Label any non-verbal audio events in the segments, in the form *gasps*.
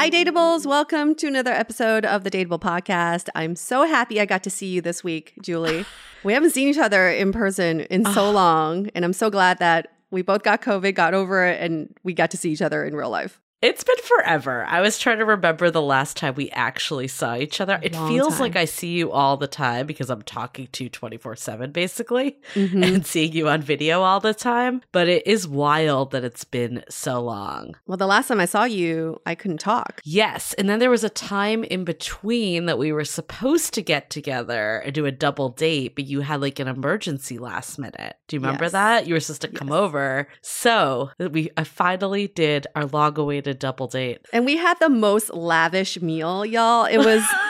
Hi, Dateables. Welcome to another episode of the Dateable Podcast. I'm so happy I got to see you this week, Julie. *sighs* we haven't seen each other in person in so ah. long, and I'm so glad that we both got COVID, got over it, and we got to see each other in real life. It's been forever. I was trying to remember the last time we actually saw each other. It feels time. like I see you all the time because I'm talking to you 24 7 basically mm-hmm. and seeing you on video all the time. But it is wild that it's been so long. Well, the last time I saw you, I couldn't talk. Yes. And then there was a time in between that we were supposed to get together and do a double date, but you had like an emergency last minute. Do you remember yes. that? You were supposed to come yes. over. So we I finally did our long awaited a double date. And we had the most lavish meal, y'all. It was *laughs*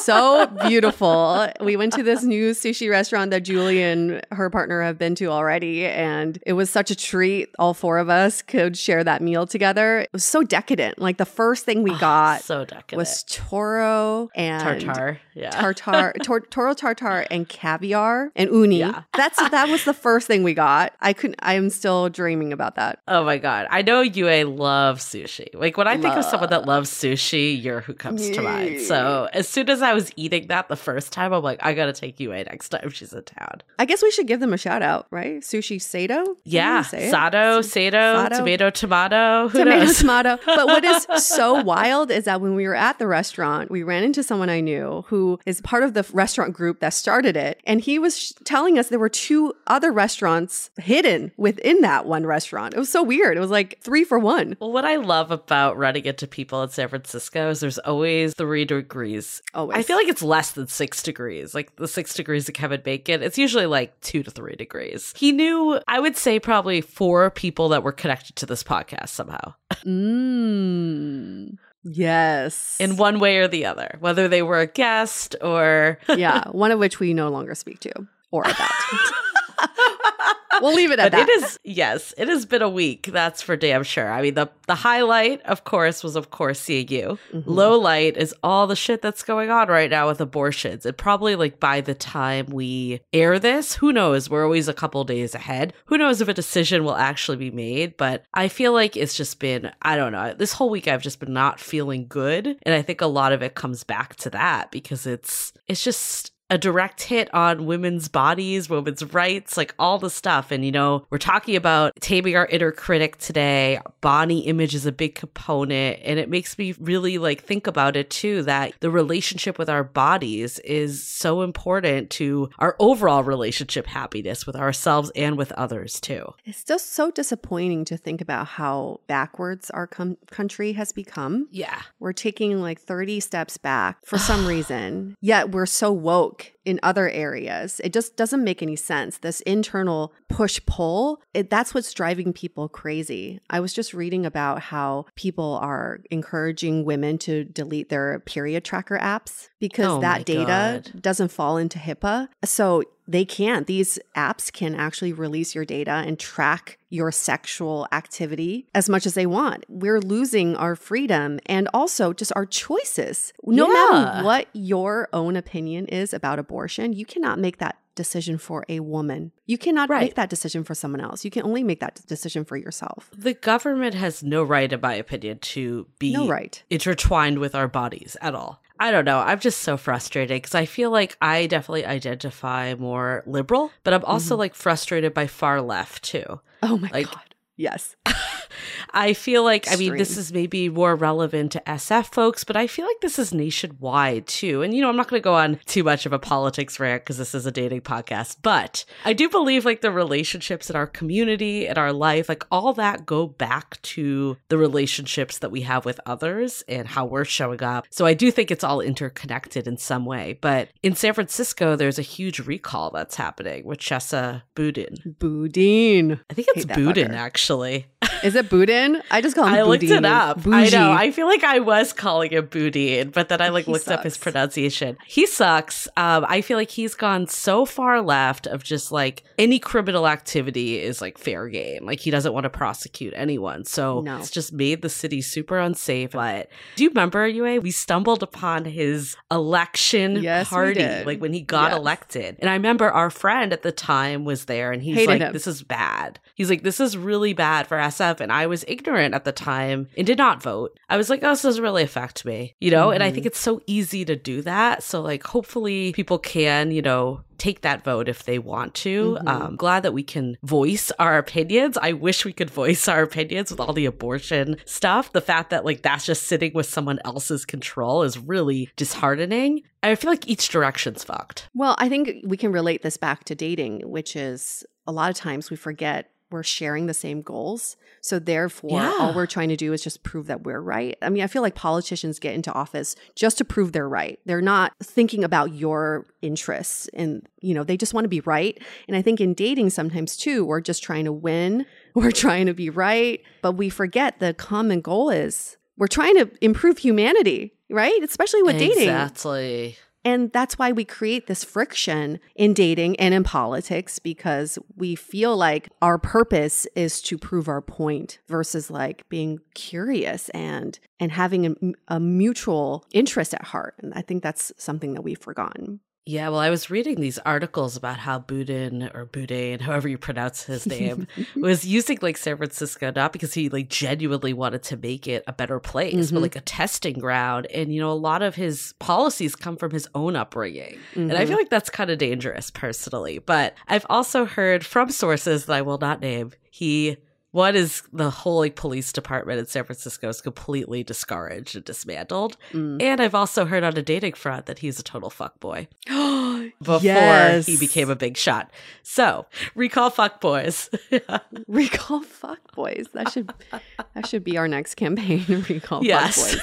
so beautiful. We went to this new sushi restaurant that Julie and her partner have been to already. And it was such a treat. All four of us could share that meal together. It was so decadent. Like the first thing we oh, got so decadent. was toro and tartar. Yeah. Tartar, *laughs* tor- toro tartar and caviar and uni. Yeah. That's that was the first thing we got. I couldn't I am still dreaming about that. Oh my god. I know Yue loves sushi. Like when I think of someone that loves sushi, you're who comes to mind. So as soon as I was eating that the first time, I'm like, I gotta take you away next time she's in town. I guess we should give them a shout out, right? Sushi Sato? Yeah. Sato, Sato, tomato, tomato. Who tomato, knows? *laughs* tomato. But what is *laughs* so wild is that when we were at the restaurant, we ran into someone I knew who is part of the restaurant group that started it. And he was sh- telling us there were two other restaurants hidden within that one restaurant. It was so weird. It was like three for one. Well, what I love about running into people in San Francisco is there's always three degrees degrees. Always. I feel like it's less than six degrees. Like the six degrees of Kevin Bacon, it's usually like two to three degrees. He knew, I would say, probably four people that were connected to this podcast somehow *laughs* Mm. Yes. in one way or the other, whether they were a guest or. yeah, one of which we no longer speak to or about. *laughs* we'll leave it at but that. it is yes, it has been a week. That's for damn sure. I mean, the the highlight, of course, was of course seeing you. Mhm. Low light is all the shit that's going on right now with abortions. And probably like by the time we air this, who knows? We're always a couple days ahead. Who knows if a decision will actually be made? But I feel like it's just been I don't know. This whole week I've just been not feeling good, and I think a lot of it comes back to that because it's it's just a direct hit on women's bodies, women's rights, like all the stuff. And, you know, we're talking about taming our inner critic today. Body image is a big component. And it makes me really like think about it too that the relationship with our bodies is so important to our overall relationship happiness with ourselves and with others too. It's just so disappointing to think about how backwards our com- country has become. Yeah. We're taking like 30 steps back for *sighs* some reason, yet we're so woke in other areas. It just doesn't make any sense. This internal push pull, that's what's driving people crazy. I was just reading about how people are encouraging women to delete their period tracker apps because Oh that data God. doesn't fall into HIPAA. So they can't. These apps can actually release your data and track your sexual activity as much as they want. We're losing our freedom and also just our choices. No Yeah. matter what your own opinion is about abortion, you cannot make that decision for a woman. You cannot Right. make that decision for someone else. You can only make that decision for yourself. The government has no right, in my opinion, to be No right. intertwined with our bodies at all. I don't know. I'm just so frustrated because I feel like I definitely identify more liberal, but I'm also Mm-hmm. like frustrated by far left too. Oh my Like- God. Yes. *laughs* I feel like, I mean, this is maybe more relevant to SF folks, but I feel like this is nationwide too. And, you know, I'm not going to go on too much of a politics rant because this is a dating podcast, but I do believe like the relationships in our community and our life, like all that go back to the relationships that we have with others and how we're showing up. So I do think it's all interconnected in some way. But in San Francisco, there's a huge recall that's happening with Chesa Boudin. Boudin. I think it's Boudin, fucker. actually. Is it Boudin? I just call him I looked it up. I know. I feel like I was calling him Boudin, but then I like He looked up his pronunciation. He sucks. Um, I feel like he's gone so far left of just like any criminal activity is like fair game. Like he doesn't want to prosecute anyone. So No. it's just made the city super unsafe. But do you remember, Yue? We stumbled upon his election Yes, party, like when he got Yes. elected. And I remember our friend at the time was there and he's Hated like, him. this is bad. He's like, this is really bad for SF. And I was ignorant at the time and did not vote. I was like, oh, this doesn't really affect me, you know? And I Mm-hmm. think it's so easy to do that. So, like, hopefully people can, you know, take that vote if they want to. Mhm. Um, glad that we can voice our opinions. I wish we could voice our opinions with all the abortion stuff. The fact that like that's just sitting with someone else's control is really disheartening. I feel like each direction's fucked. Well, I think we can relate this back to dating, which is a lot of times we forget we're sharing the same goals. So therefore, Yeah. all we're trying to do is just prove that we're right. I mean, I feel like politicians get into office just to prove they're right. They're not thinking about your interests and, you know, they just want to be right. And I think in dating sometimes too, we're just trying to win. *laughs* We're trying to be right, but we forget the common goal is we're trying to improve humanity, right? Especially with dating. Exactly. And that's why we create this friction in dating and in politics because we feel like our purpose is to prove our point versus like being curious and and having a, a mutual interest at heart. And I think that's something that we've forgotten. Yeah, well, I was reading these articles about how Boudin or Boudin, *laughs* however you pronounce his name, *laughs* was using like San Francisco not because he like genuinely wanted to make it a better place, but Mhm. like a testing ground. And you know, a lot of his policies come from his own upbringing. And I Mhm. feel like that's kind of dangerous personally. But I've also heard from sources that I will not name, he what is the whole police department in San Francisco is completely discouraged and dismantled. Mm. And I've also heard on a dating front that he's a total fuckboy *gasps* before Yes. he became a big shot. So recall fuckboys. *laughs* recall fuck boys. That should that should be our next campaign. *laughs* recall Yes. fuck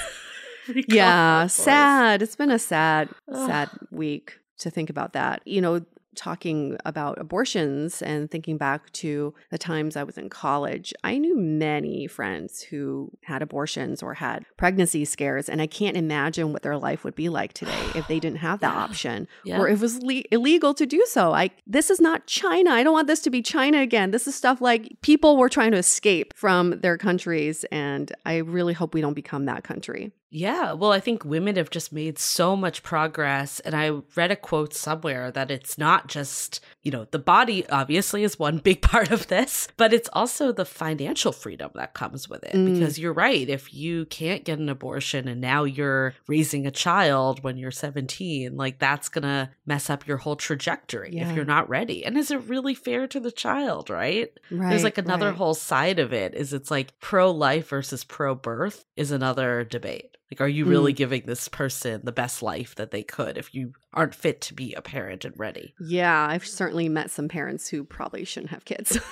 boys. *laughs* yeah, voice. sad. It's been a sad, sad week to think about that. You know, talking about abortions and thinking back to the times I was in college, I knew many friends who had abortions or had pregnancy scares, and I can't imagine what their life would be like *sighs* today if they didn't have that Yeah. option Yeah. or it was le- illegal to do so. I this is not China. I don't want this to be China again. This is stuff like people were trying to escape from their countries, and I really hope we don't become that country. Yeah, well, I think women have just made so much progress. And I read a quote somewhere that it's not just, you know, the body obviously is one *laughs* big part of this, but it's also the financial freedom that comes with it. Mm. Because you're right. If you can't get an abortion and now you're raising a child when you're 17, like that's going to mess up your whole trajectory Yeah. if you're not ready. And is it really fair to the child, right? Right. There's like another right. whole side of it is it's like pro life versus pro birth is another debate. Like, are you really Mm. giving this person the best life that they could if you aren't fit to be a parent and ready? Yeah, I've certainly met some parents who probably shouldn't have kids. *laughs*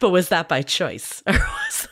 But was that by choice? *laughs* Or was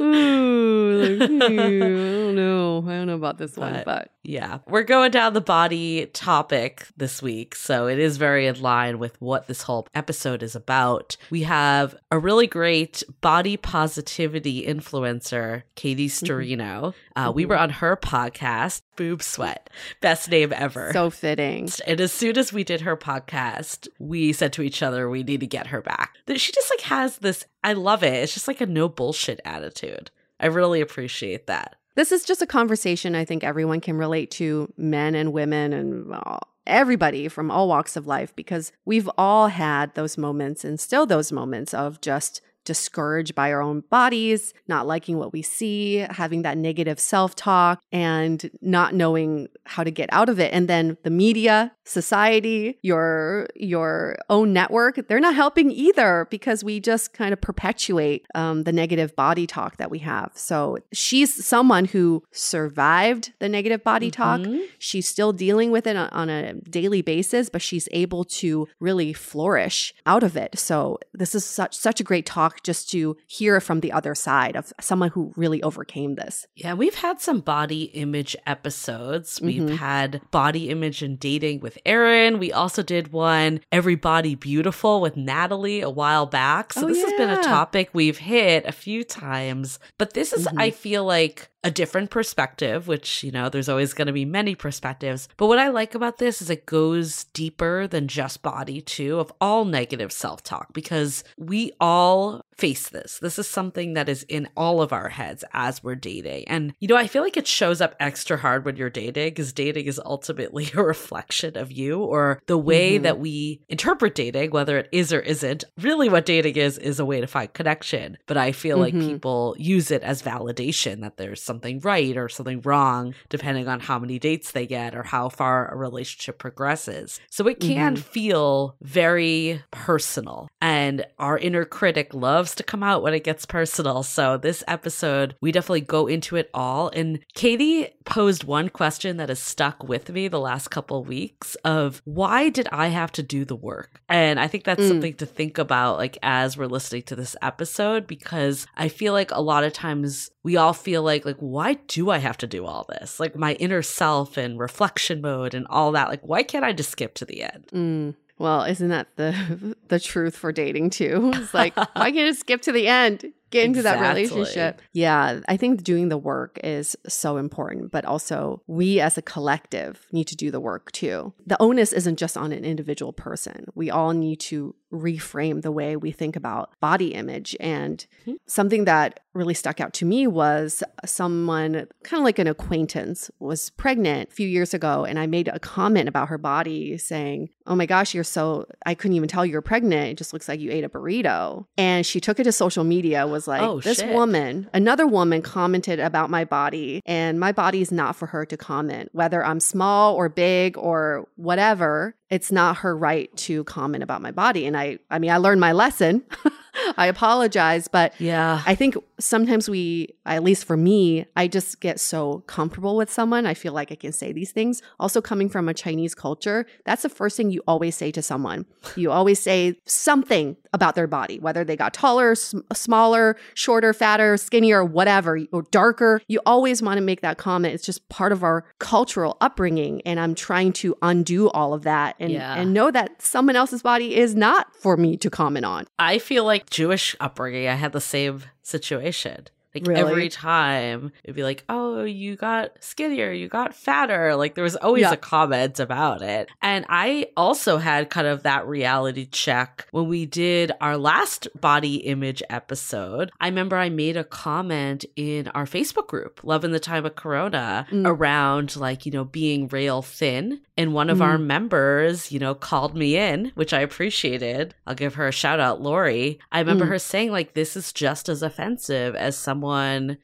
Ooh, like, hmm, I don't know. I don't know about this one, But- but Yeah, we're going down the body topic this week, so it is very in line with what this whole episode is about. We have a really great body positivity influencer, Katie Sturino. Uh, we Mhm. were on her podcast, Boob Sweat, best name ever. so fitting. and as soon as we did her podcast, we said to each other, we need to get her back. That she just like has this, I love it. It's just like a no bullshit attitude. I really appreciate that. This is just a conversation I think everyone can relate to, men and women and uh, everybody from all walks of life, because we've all had those moments and still those moments of just discouraged by our own bodies, not liking what we see, having that negative self talk, and not knowing how to get out of it. And then the media, society, your your own network, they're not helping either because we just kind of perpetuate um, the negative body talk that we have. So she's someone who survived the negative body talk. Mhm. She's still dealing with it on a daily basis, but she's able to really flourish out of it. So this is such such a great talk just to hear from the other side of someone who really overcame this. Yeah, we've had some body image episodes. We've Mhm. had body image and dating with Erin. We also did one, Everybody Beautiful, with Natalie a while back. So Oh, this has been a topic we've hit a few times. But this is, Mhm. I feel like, a different perspective, which, you know, there's always going to be many perspectives. But what I like about this is it goes deeper than just body, too, of all negative self talk, because we all face this. This is something that is in all of our heads as we're dating. And, you know, I feel like it shows up extra hard when you're dating because dating is ultimately *laughs* a reflection of you or the way Mhm. that we interpret dating, whether it is or isn't. Really, what dating is, is a way to find connection. But I feel like Mhm. people use it as validation that there's something right or something wrong, depending on how many dates they get or how far a relationship progresses. So it can Mhm. feel very personal. And our inner critic loves to come out when it gets personal. So this episode, we definitely go into it all. And Katie posed one question that has stuck with me the last couple weeks of why did I have to do the work? And I think that's Mm. something to think about like as we're listening to this episode because I feel like a lot of times we all feel like like why do I have to do all this? Like my inner self and reflection mode and all that. Like why can't I just skip to the end? Mm. Well, isn't that the *laughs* the truth for dating too? *laughs* It's like why can't you skip to the end? Get into that relationship. Yeah, I think doing the work is so important, but also we as a collective need to do the work too. The onus isn't just on an individual person. We all need to reframe the way we think about body image. And Mhm. something that really stuck out to me was someone, kind of like an acquaintance, was pregnant a few years ago. And I made a comment about her body saying, Oh my gosh, you're so, I couldn't even tell you were pregnant. It just looks like you ate a burrito. And she took it to social media, was like, Oh, This shit. woman, another woman commented about my body, and my body is not for her to comment, whether I'm small or big or whatever. It's not her right to comment about my body. And I, I mean, I learned my lesson. *laughs* *laughs* I apologize, but Yeah. I think sometimes we, at least for me, I just get so comfortable with someone. I feel like I can say these things. Also, coming from a Chinese culture, that's the first thing you always say to someone. You always say something about their body, whether they got taller, sm- smaller, shorter, fatter, skinnier, whatever, or darker. You always want to make that comment. It's just part of our cultural upbringing. And I'm trying to undo all of that and, Yeah. and know that someone else's body is not for me to comment on. I feel like Jewish upbringing, I had the same situation. Like Really? every time it'd be like, oh, you got skinnier, you got fatter. Like there was always Yeah. a comment about it. And I also had kind of that reality check when we did our last body image episode. I remember I made a comment in our Facebook group, Love in the Time of Corona, Mm. around like, you know, being rail thin. And one of Mm. our members, you know, called me in, which I appreciated. I'll give her a shout out, Lori. I remember Mm. her saying, like, this is just as offensive as someone,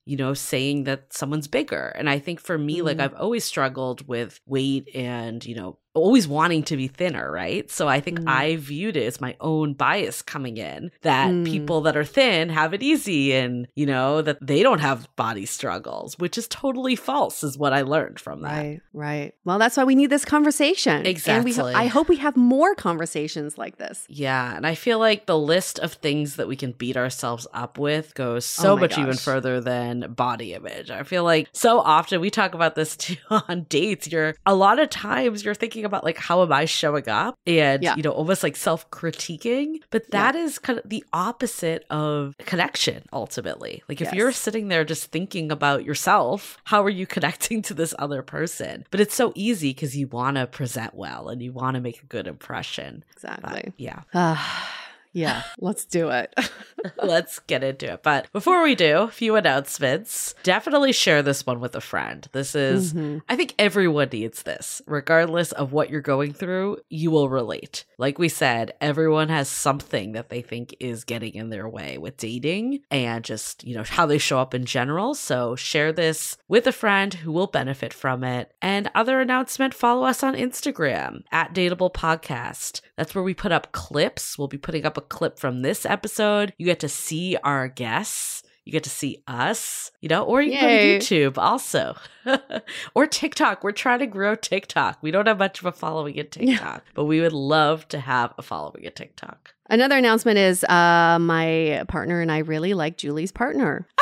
you know, saying that someone's bigger. And I think for me, like, Mm. I've always struggled with weight and, you know, always wanting to be thinner, right? So I think Mm. I viewed it as my own bias coming in that Mm. people that are thin have it easy and, you know, that they don't have body struggles, which is totally false, is what I learned from that. Right, right. Well, that's why we need this conversation. And we, Exactly. I hope we have more conversations like this. Yeah, and I feel like the list of things that we can beat ourselves up with goes so Oh much even further than body image. I feel like so often we talk about this *laughs* too on dates. You're a lot of times you're thinking about like how am I showing up and Yeah. you know almost like self-critiquing, but that is kind of the opposite of connection ultimately. Like if you're sitting there just thinking about yourself, how are you *laughs* connecting to this other person? But it's so easy because you want to present well and you want to make a good impression. But, Exactly. yeah. *sighs* *sighs* Ah, yeah, let's do it. *laughs* Let's get into it. But before we do, a few announcements. Definitely share this one with a friend. This is, Mhm. I think everyone needs this. Regardless of what you're going through, you will relate. Like we said, everyone has something that they think is getting in their way with dating and just, you know, how they show up in general. So share this with a friend who will benefit from it. And other announcement, follow us on Instagram at Dateable Podcast. That's where we put up clips. We'll be putting up a clip from this episode. You get to see our guests. You get to see us, you know, or you can go to YouTube also. *laughs* or TikTok. We're trying to grow TikTok. We don't have much of a following in Yeah. TikTok, but we would love to have a following in TikTok. Another announcement is uh, my partner and I really like Julie's partner. *laughs*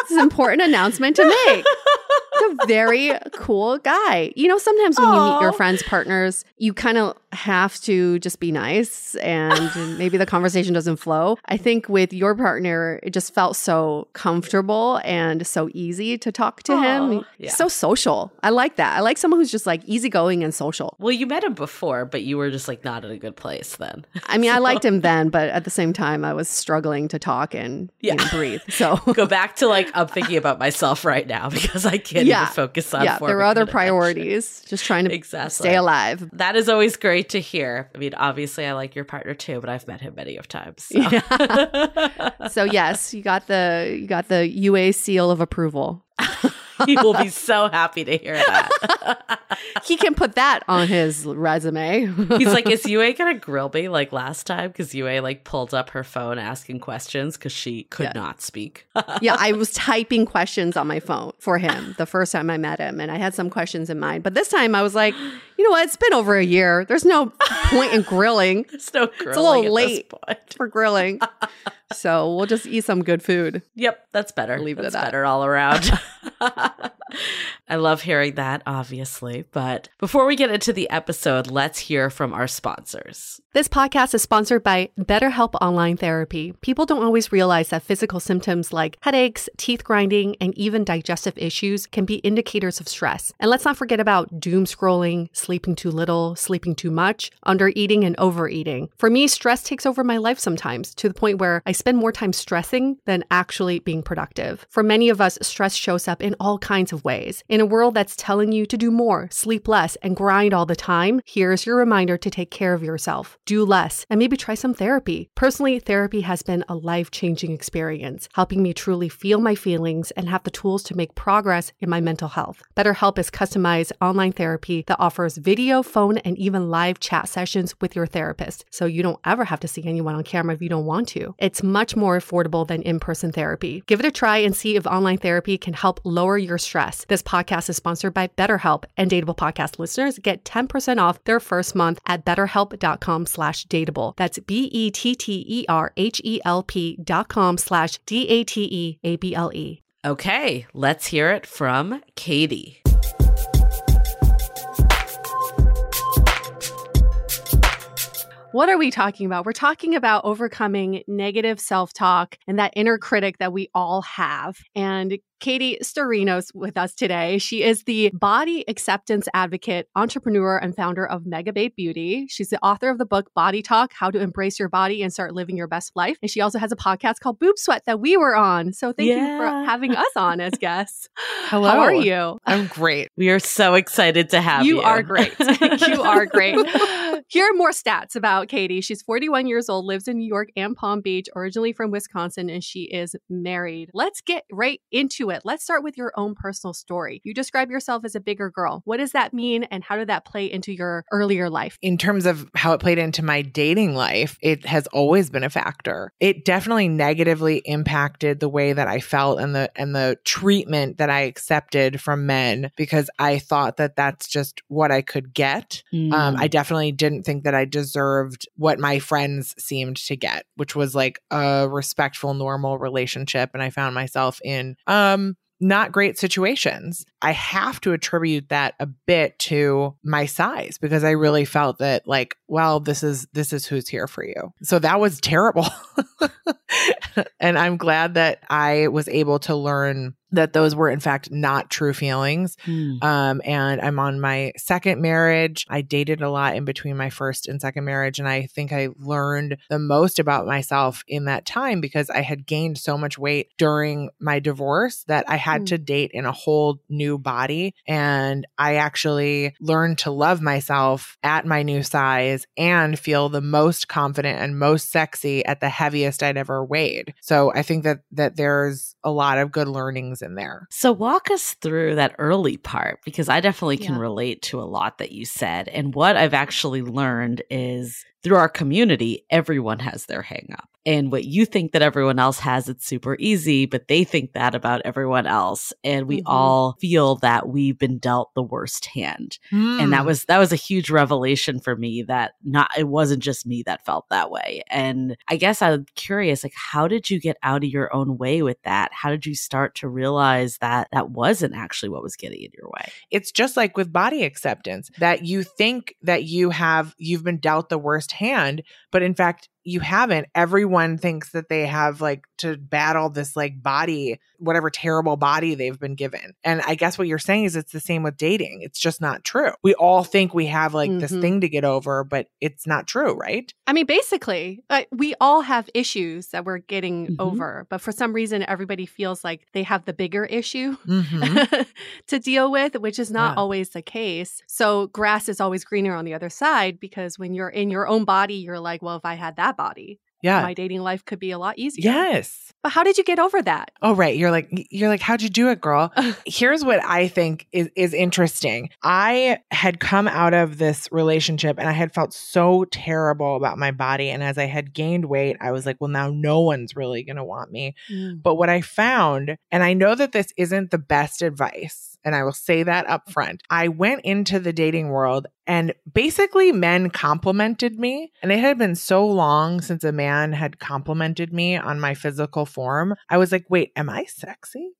It's an important announcement to make. *laughs* A very cool guy. You know, sometimes when you meet your friends' partners, you kind of have to just be nice and *laughs* maybe the conversation doesn't flow. I think with your partner, it just felt so comfortable and so easy to talk to him. Yeah. So social. I like that. I like someone who's just like easygoing and social. Well, you met him before, but you were just like not in a good place then. I mean, I *laughs* liked him then, but at the same time, I was struggling to talk and Yeah. you know, breathe. *laughs* So, Go back to like, I'm thinking about myself right now because I can't Yeah. Even focus on yeah, there were other priorities. Just trying to *laughs* Exactly. stay alive. That is always great to hear. I mean, obviously, I like your partner too, but I've met him many of times. So. *laughs* So yes, you got the you got the Yue seal of approval. *laughs* *laughs* he will be so happy to hear that. *laughs* He can put that on his resume. *laughs* He's like, "Is Yue gonna grill me like last time?" Because Yue like pulled up her phone asking questions because she could Yeah. not speak. yeah, I was typing questions on my phone for him the first time I met him, and I had some questions in mind. But this time I was like, you know what? It's been over a year. There's no point in grilling *laughs* There's no grilling little at this late. for grilling. *laughs* So we'll just eat some good food. Yep, that's better. Leave it at that's that. better all around. *laughs* I love hearing that, obviously. But before we get into the episode, let's hear from our sponsors. This podcast is sponsored by BetterHelp Online Therapy. People don't always realize that physical symptoms like headaches, teeth grinding, and even digestive issues can be indicators of stress. And let's not forget about doom scrolling, sleeping too little, sleeping too much, undereating, and overeating. For me, stress takes over my life sometimes to the point where I spend more time stressing than actually being productive. For many of us, stress shows up in all kinds of ways. In a world that's telling you to do more, sleep less, and grind all the time, here's your reminder to take care of yourself. Do less and maybe try some therapy. Personally, therapy has been a life changing experience, helping me truly feel my feelings and have the tools to make progress in my mental health. BetterHelp is customized online therapy that offers video, phone, and even live chat sessions with your therapist, so you don't ever have to see anyone on camera if you don't want to. It's much more affordable than in person therapy. Give it a try and see if online therapy can help lower your stress. This podcast is sponsored by BetterHelp, and Dateable Podcast listeners get 10% off their first month at betterhelp.com slash dateable. That's B-E-T-T-E-R-H-E-L-P dot com slash D-A-T-E-A-B-L-E. Okay, let's hear it from Katie. What are we talking about? We're talking about overcoming negative self talk and that inner critic that we all have. And Katie Sturino's with us today. She is the body acceptance advocate, entrepreneur, and founder of Megababe Beauty. She's the author of the book Body Talk How to Embrace Your Body and Start Living Your Best Life. And she also has a podcast called Boob Sweat that we were on. So thank yeah. you for having us on as *laughs* guests. Hello. How are you? I'm great. We are so excited to have you. You are great. *laughs* you are great. *laughs* Here are more stats about Katie. She's 41 years old, lives in New York and Palm Beach, originally from Wisconsin, and she is married. Let's get right into it it. Let's start with your own personal story. You describe yourself as a bigger girl. What does that mean and how did that play into your earlier life? In terms of how it played into my dating life, it has always been a factor. It definitely negatively impacted the way that I felt and the and the treatment that I accepted from men because I thought that that's just what I could get. Mm. Um, I mm. definitely didn't think that I deserved what my friends seemed to get, which was like a respectful, normal relationship. And I found myself in um not great situations. I have to attribute that a bit to my size because I really felt that like, well, this is this is who's here for you. So that was terrible. *laughs* and I'm glad that I was able to learn that those were in fact not true feelings. Mm. Um, and I'm on my second marriage. I dated a lot in between my first and second marriage. And I think I learned the most about myself in that time because I had gained so much weight during my divorce that I had mm. to date in a whole new body. And I actually learned to love myself at my new size and feel the most confident and most sexy at the heaviest I'd ever weighed. So I think that that there's a lot of good learnings in there. So walk us through that early part because I definitely can yeah. relate to a lot that you said. And what I've actually learned is through our community, everyone has their hang up and what you think that everyone else has, it's super easy, but they think that about everyone else. And we mm-hmm. all feel that we've been dealt the worst hand. Mm. And that mm. was, that was a huge revelation for me that not, it wasn't just me that felt that way. And I guess I'm curious, like, how did you get out of your own way with that? How did you start to realize that that wasn't actually what was getting in your way? It's just like with body acceptance that you think that you have, you've been dealt the worst hand, but in fact, you haven't. Everyone thinks that they have like to battle this like body, whatever terrible body they've been given. And I guess what you're saying is it's the same with dating. It's just not true. We all think we have like mm-hmm. this thing to get over, but it's not true, right? I mean, basically, uh, we all have issues that we're getting mm-hmm. over, but for some reason, everybody feels like they have the bigger issue mm-hmm. *laughs* to deal with, which is not yeah. always the case. So, grass is always greener on the other side because when you're in your own body, you're like, well, if I had that body, yeah. my dating life could be a lot easier. Yes. But how did you get over that? Oh right you're like you're like how'd you do it girl? *laughs* Here's what i think is is interesting. I had come out of this relationship and i had felt so terrible about my body and as i had gained weight i was like well now no one's really going to want me. Mm. but what i found and i know that this isn't the best advice and I will say that up front. I went into the dating world and basically men complimented me. And it had been so long since a man had complimented me on my physical form. I was like, wait, am I sexy?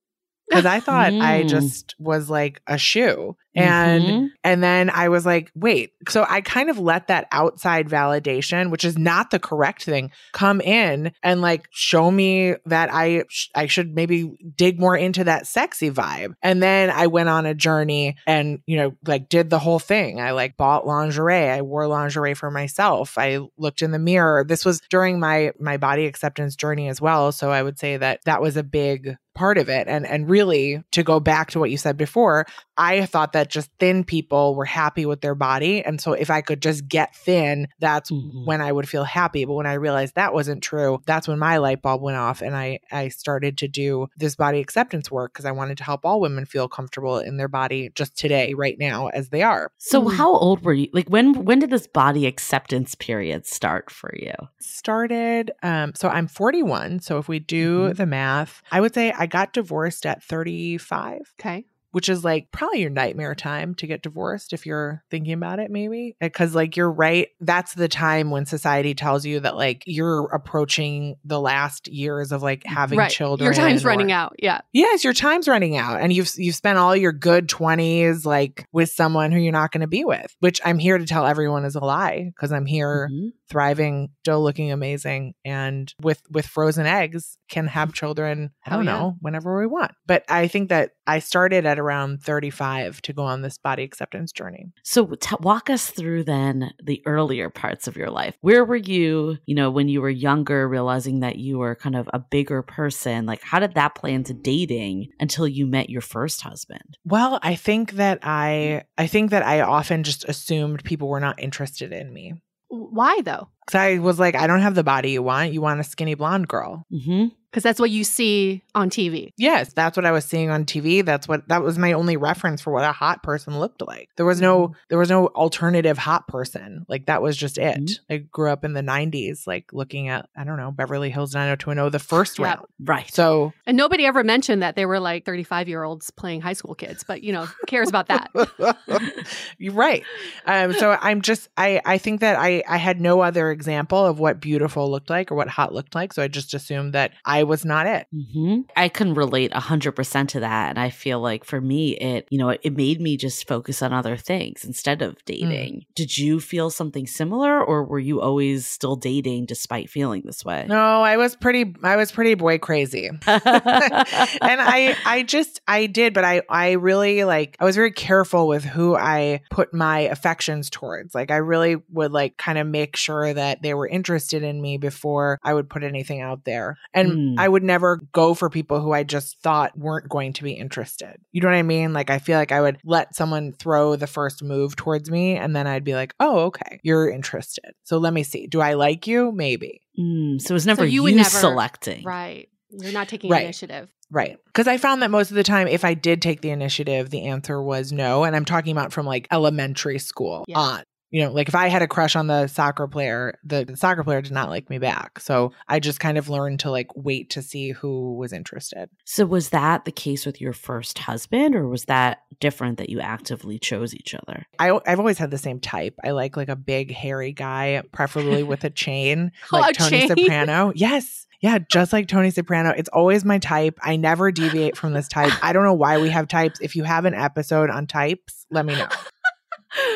Because I thought mm. I just was like a shoe. And mm-hmm. and then i was like wait. So i kind of let that outside validation which is not the correct thing come in and like show me that i sh- i should maybe dig more into that sexy vibe. And then i went on a journey and you know like did the whole thing. I like bought lingerie. I wore lingerie for myself. I looked in the mirror. This was during my my body acceptance journey as well. So i would say that that was a big part of it and and really to go back to what you said before i thought that that just thin people were happy with their body. And so if I could just get thin, that's mm-hmm. when I would feel happy. But when I realized that wasn't true, that's when my light bulb went off and I, I started to do this body acceptance work because I wanted to help all women feel comfortable in their body just today, right now, as they are. So mm-hmm. how old were you? Like when when did this body acceptance period start for you? Started um so I'm 41. So if we do mm-hmm. the math, I would say I got divorced at 35. Okay. Which is like probably your nightmare time to get divorced if you're thinking about it, maybe. Because, like, you're right. That's the time when society tells you that, like, you're approaching the last years of like having right. children. Your time's or- running out. Yeah. Yes, your time's running out, and you've you've spent all your good twenties like with someone who you're not going to be with. Which I'm here to tell everyone is a lie because I'm here Mhm. Thriving, still looking amazing, and with with frozen eggs can have mm. children. I don't oh, yeah. know whenever we want. But I think that I started at around 35 to go on this body acceptance journey. So t- walk us through then the earlier parts of your life. Where were you, you know, when you were younger, realizing that you were kind of a bigger person? Like, how did that play into dating until you met your first husband? Well, I think that I I think that I often just assumed people were not interested in me. Why though? Cause I was like, I don't have the body you want. You want a skinny blonde girl. hmm Because that's what you see on TV. Yes, that's what I was seeing on TV. That's what that was my only reference for what a hot person looked like. There was no there was no alternative hot person. Like that was just it. Mhm. I grew up in the 90s like looking at I don't know, Beverly Hills 90210 the first Yeah. round. Right. So And nobody ever mentioned that they were like 35 year olds playing high school kids, but you know, who cares about that? *laughs* You're right. Um, so I'm just I I think that I I had no other example of what beautiful looked like or what hot looked like. So I just assumed that I was not it. hmm I can relate 100% to that. And I feel like for me, it, you know, it, it made me just focus on other things instead of dating. Did you feel something similar or were you always still dating despite feeling this way? No, I was pretty I was pretty boy crazy. *laughs* and I I just I did, but I I really like I was very careful with who I put my affections towards. Like I really would like kind of make sure that they were interested in me before I would put anything out there. And Mm. I would never go for people who I just thought weren't going to be interested. You know what I mean? Like I feel like I would let someone throw the first move towards me and then I'd be like, "Oh, okay. You're interested. So let me see. Do I like you? Maybe." Mm, so it was never you you, would never- selecting. right. You're not taking Right. initiative. Right. Because I found that most of the time, if I did take the initiative, the answer was no. And I'm talking about from like elementary school Yeah. on. You know, like if I had a crush on the soccer player, the soccer player did not like me back. So I just kind of learned to like wait to see who was interested. So was that the case with your first husband or was that different that you actively chose each other? I, I've always had the same type. I like like a big hairy guy, preferably *laughs* with a chain, Oh, like Tony chain? Soprano. Yes. Yeah, just like Tony Soprano. It's always my type. I never deviate from this type. I don't know why we have types. If you have an episode on types, let me know.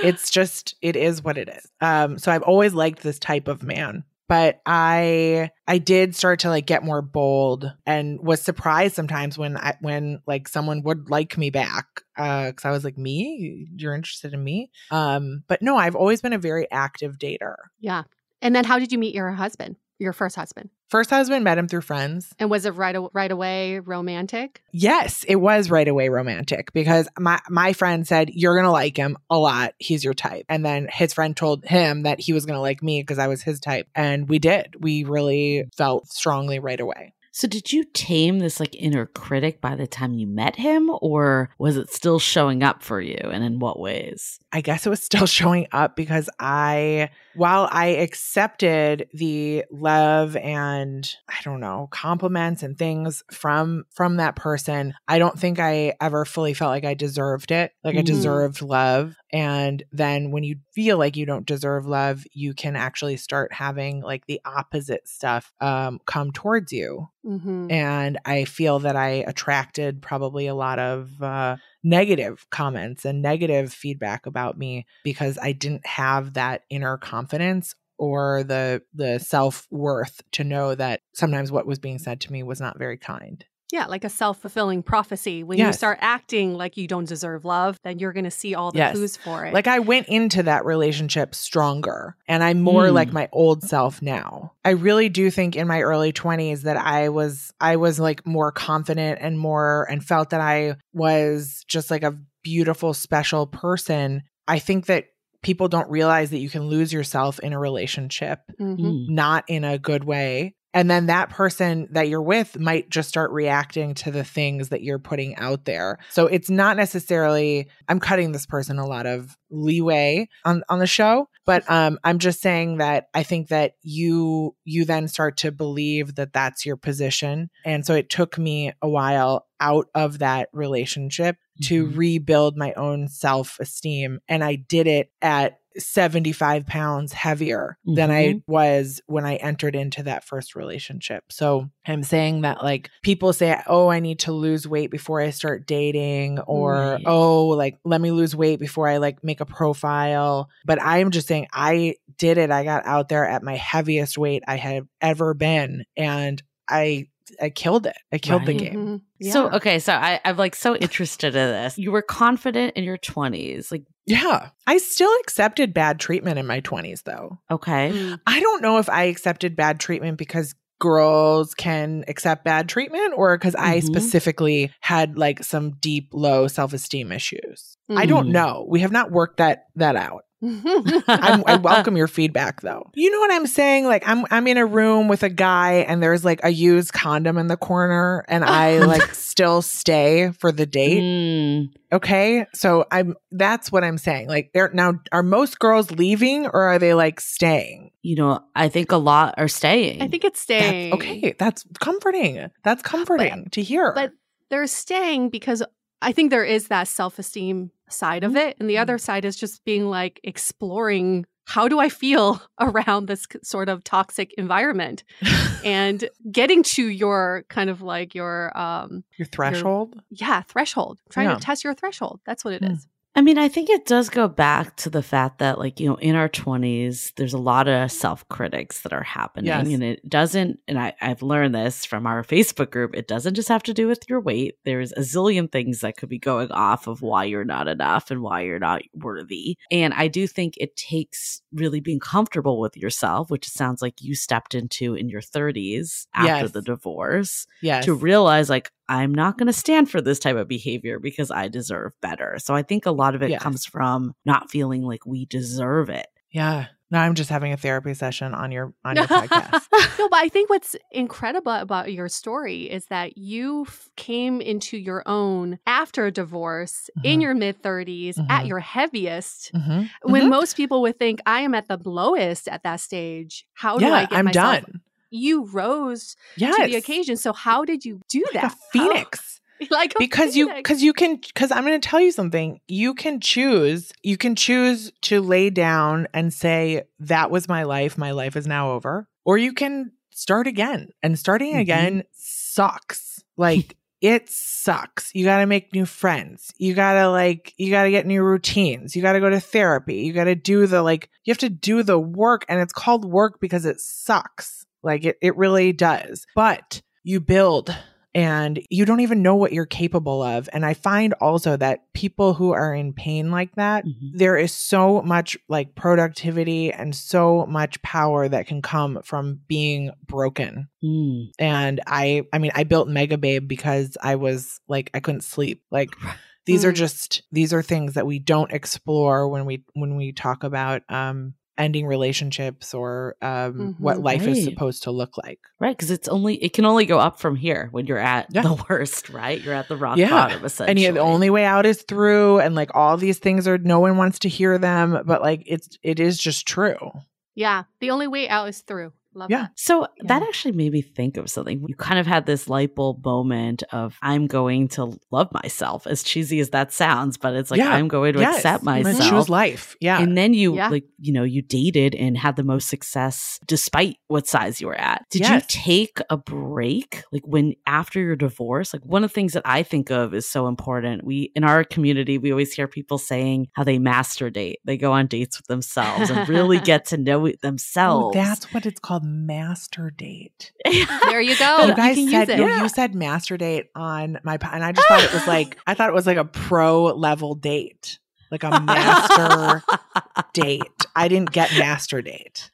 It's just it is what it is um so i've always liked this type of man but i i did start to like get more bold and was surprised sometimes when i when like someone would like me back uh because i was like me you're interested in me um but no i've always been a very active dater Yeah. And then how did you meet your husband, your first husband? First husband met him through friends And was it right, a- right away romantic? Yes, it was right away romantic because my my friend said you're going to like him a lot. He's your type. And then his friend told him that he was going to like me because I was his type. And we did. We really felt strongly right away. So did you tame this like inner critic by the time you met him or was it still showing up for you and in what ways? I guess it was still *laughs* showing up because I while I accepted the love and I don't know, compliments and things from from that person, I don't think I ever fully felt like I deserved it. Like I Mhm. deserved love. And then when you feel like you don't deserve love, you can actually start having like the opposite stuff um come towards you. Mm-hmm. And I feel that I attracted probably a lot of uh, negative comments and negative feedback about me because I didn't have that inner confidence or the the self-worth to know that sometimes what was being said to me was not very kind. Yeah, like a self fulfilling prophecy. When you start acting like you don't deserve love, then you're going to see all the Yes. clues for it. Like I went into that relationship stronger and I'm more Mm. like my old self now. I really do think in my early 20s that I was I was like more confident and more and felt that I was just like a beautiful special person. I think that people don't realize that you can lose yourself in a relationship Mhm. Mm. not in a good way. And then that person that you're with might just start reacting to the things that you're putting out there. So it's not necessarily I'm cutting this person a lot of leeway on on the show, but um I'm just saying that I think that you you then start to believe that that's your position. And so it took me a while out of that relationship to Mhm. rebuild my own self esteem. And I did it at 75 pounds heavier than I Mhm. was when I entered into that first relationship. So I'm saying that like people say, oh, I need to lose weight before I start dating, or Right. oh, like let me lose weight before I like make a profile. But I'm just saying, I did it. I got out there at my heaviest weight I had ever been. And I, I killed it. I killed the Right. game. Mhm. So okay, so I, I'm like so interested in this. You were confident in your 20s, like Yeah. I still accepted bad treatment in my 20s, though. okay, Mm. I don't know if I accepted bad treatment because girls can accept bad treatment or because I Mhm. specifically had like some deep, low self esteem issues. I Mhm. don't know. We have not worked that that out. I'm, I welcome your feedback though. You know what I'm saying? Like I'm I'm in a room with a guy and there's like a used condom in the corner and I *laughs* like still stay for the date. Mm, Okay. So I'm that's what I'm saying. Like they're now are most girls leaving or are they like staying? you know, I think a lot are staying. I think it's That- staying. okay, that's comforting. That's comforting to hear. but they're staying because I think there is that self esteem side of it. And the other side is just being like exploring how do I feel *laughs* around this sort of toxic environment *laughs* and getting to your kind of like your, um, your threshold. yeah, threshold, trying Yeah. to test your threshold. That's what it Mm. is. I mean, I think it does go back to the fact that, like, you know, in our 20s, there's a lot of self critics that are happening. Yes. And it doesn't, and I, I've learned this from our Facebook group, it doesn't just have to do with your weight. There's a zillion things that could be going off of why you're not enough and why you're not worthy. And I do think it takes really being comfortable with yourself, which sounds like you stepped into in your 30s after Yes. the divorce Yes. to realize like I'm not going to stand for this type of behavior because I deserve better. So I think a lot of it Yes. comes from not feeling like we deserve it. yeah. No, I'm just having a therapy session on your on your podcast. *laughs* *laughs* no, but I think what's incredible about your story is that you f- came into your own after a divorce in Mhm. your mid 30s at Mhm. your heaviest. Mhm. When Mhm. most people would think I am at the lowest at that stage, how do I get I'm myself? done. You rose Yes. to the occasion. So how did you do Like that? *laughs* *laughs* a phoenix. How- like because you because you can because i'm going to tell you something you can choose you can choose to lay down and say that was my life my life is now over or you can start again and starting Mhm. again sucks like *laughs* it sucks you got to make new friends you got to like you got to get new routines you got to go to therapy you got to do the like you have to do the work and it's called work because it sucks like it it really does but you build and you don't even know what you're capable of. And I find also that people who are in pain like that, Mhm. there is so much like productivity and so much power that can come from being broken. Mm. And I, I mean, I built Megababe because I was like, I couldn't sleep. Like, these are just these are things that we don't explore when we when we talk about um ending relationships or um what Mhm. life is supposed to look like. Right. Because it's only, it can only go up from here when you're at Yeah. the *laughs* worst, right? You're at the rock Yeah. bottom, essentially. and yeah, the only way out is through and like all these things are no one wants to hear them but like it's it is just true yeah, the only way out is through. Love Yeah. that. So that actually made me think of something. You kind of had this light bulb moment of I'm going to love myself, as cheesy as that sounds, but it's like Yeah. I'm going to Yes. accept myself. choose life yeah And then you Yeah. like, you know, you dated and had the most success despite what size you were at. Did you take a break? Like when after your divorce? Like one of the things that I think of is so important. We in our community, we always hear people saying how they master date. They go on dates with themselves and really *laughs* get to know it oh, themselves. that's what it's called master date. *laughs* There you go. you you guys can said no, you said master date on my and i just thought it was *laughs* like i thought it was like a pro level date like a master *laughs* date. I didn't get master date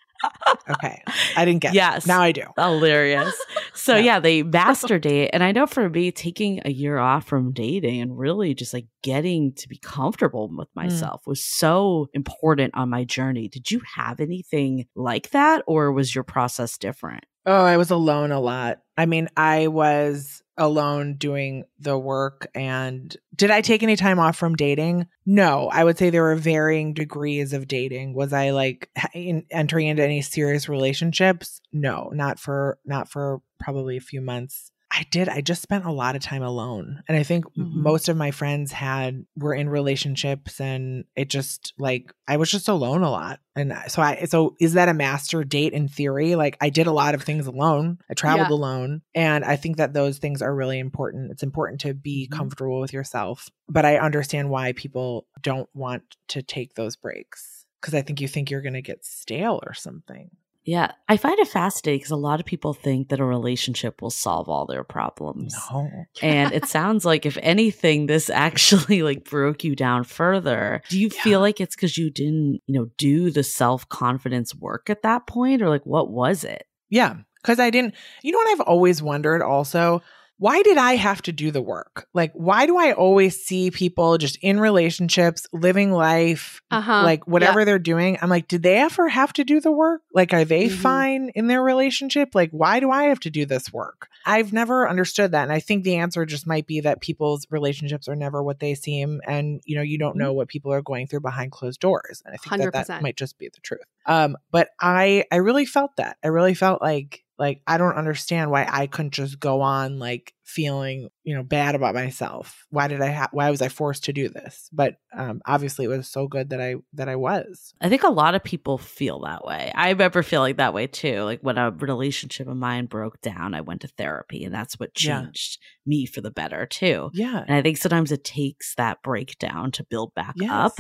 okay i didn't get it. Yes. now i do hilarious. *laughs* So Yeah. yeah, they master date, and I know for me, taking a year off from dating and really just like getting to be comfortable with Mm. myself was so important on my journey. Did you have anything like that, or was your process different? Oh, I was alone a lot. I mean, I was alone doing the work. And did I take any time off from dating? No, I would say there were varying degrees of dating. Was I like in, entering into any serious relationships? No, not for not for probably a few months. I did. I just spent a lot of time alone. And I think Mhm. most of my friends had were in relationships and it just like I was just alone a lot. And so I so is that a master date in theory? Like I did a lot of things alone. I traveled Yeah. alone. And I think that those things are really important. It's important to be Mhm. comfortable with yourself. But I understand why people don't want to take those breaks. Because I think you think you're gonna get stale or something. Yeah, I find it fascinating because a lot of people think that a relationship will solve all their problems. No. and *laughs* it sounds like if anything this actually like broke you down further do you Yeah. feel like it's because you didn't you know do the self-confidence work at that point or like what was it Yeah. Cause I didn't, you know what I've always wondered also? Why did I have to do the work? Like, why do I always see people just in relationships, living life, Uh-huh. like whatever they're doing? I'm like, did they ever have to do the work? Like, are they Mhm. fine in their relationship? Like, why do I have to do this work? I've never understood that. And I think the answer just might be that people's relationships are never what they seem. And, you know, you don't know what people are going through behind closed doors. And I think that that might just be the truth. Um, but I, I really felt that. I really felt like, like I don't understand why I couldn't just go on like feeling, you know, bad about myself. Why did I have why was I forced to do this? But um obviously it was so good that I that I was. i think a lot of people feel that way i remember feeling that way too like when a relationship of mine broke down i went to therapy and that's what Yeah. changed me for the better too Yeah. and i think sometimes it takes that breakdown to build back Yes. up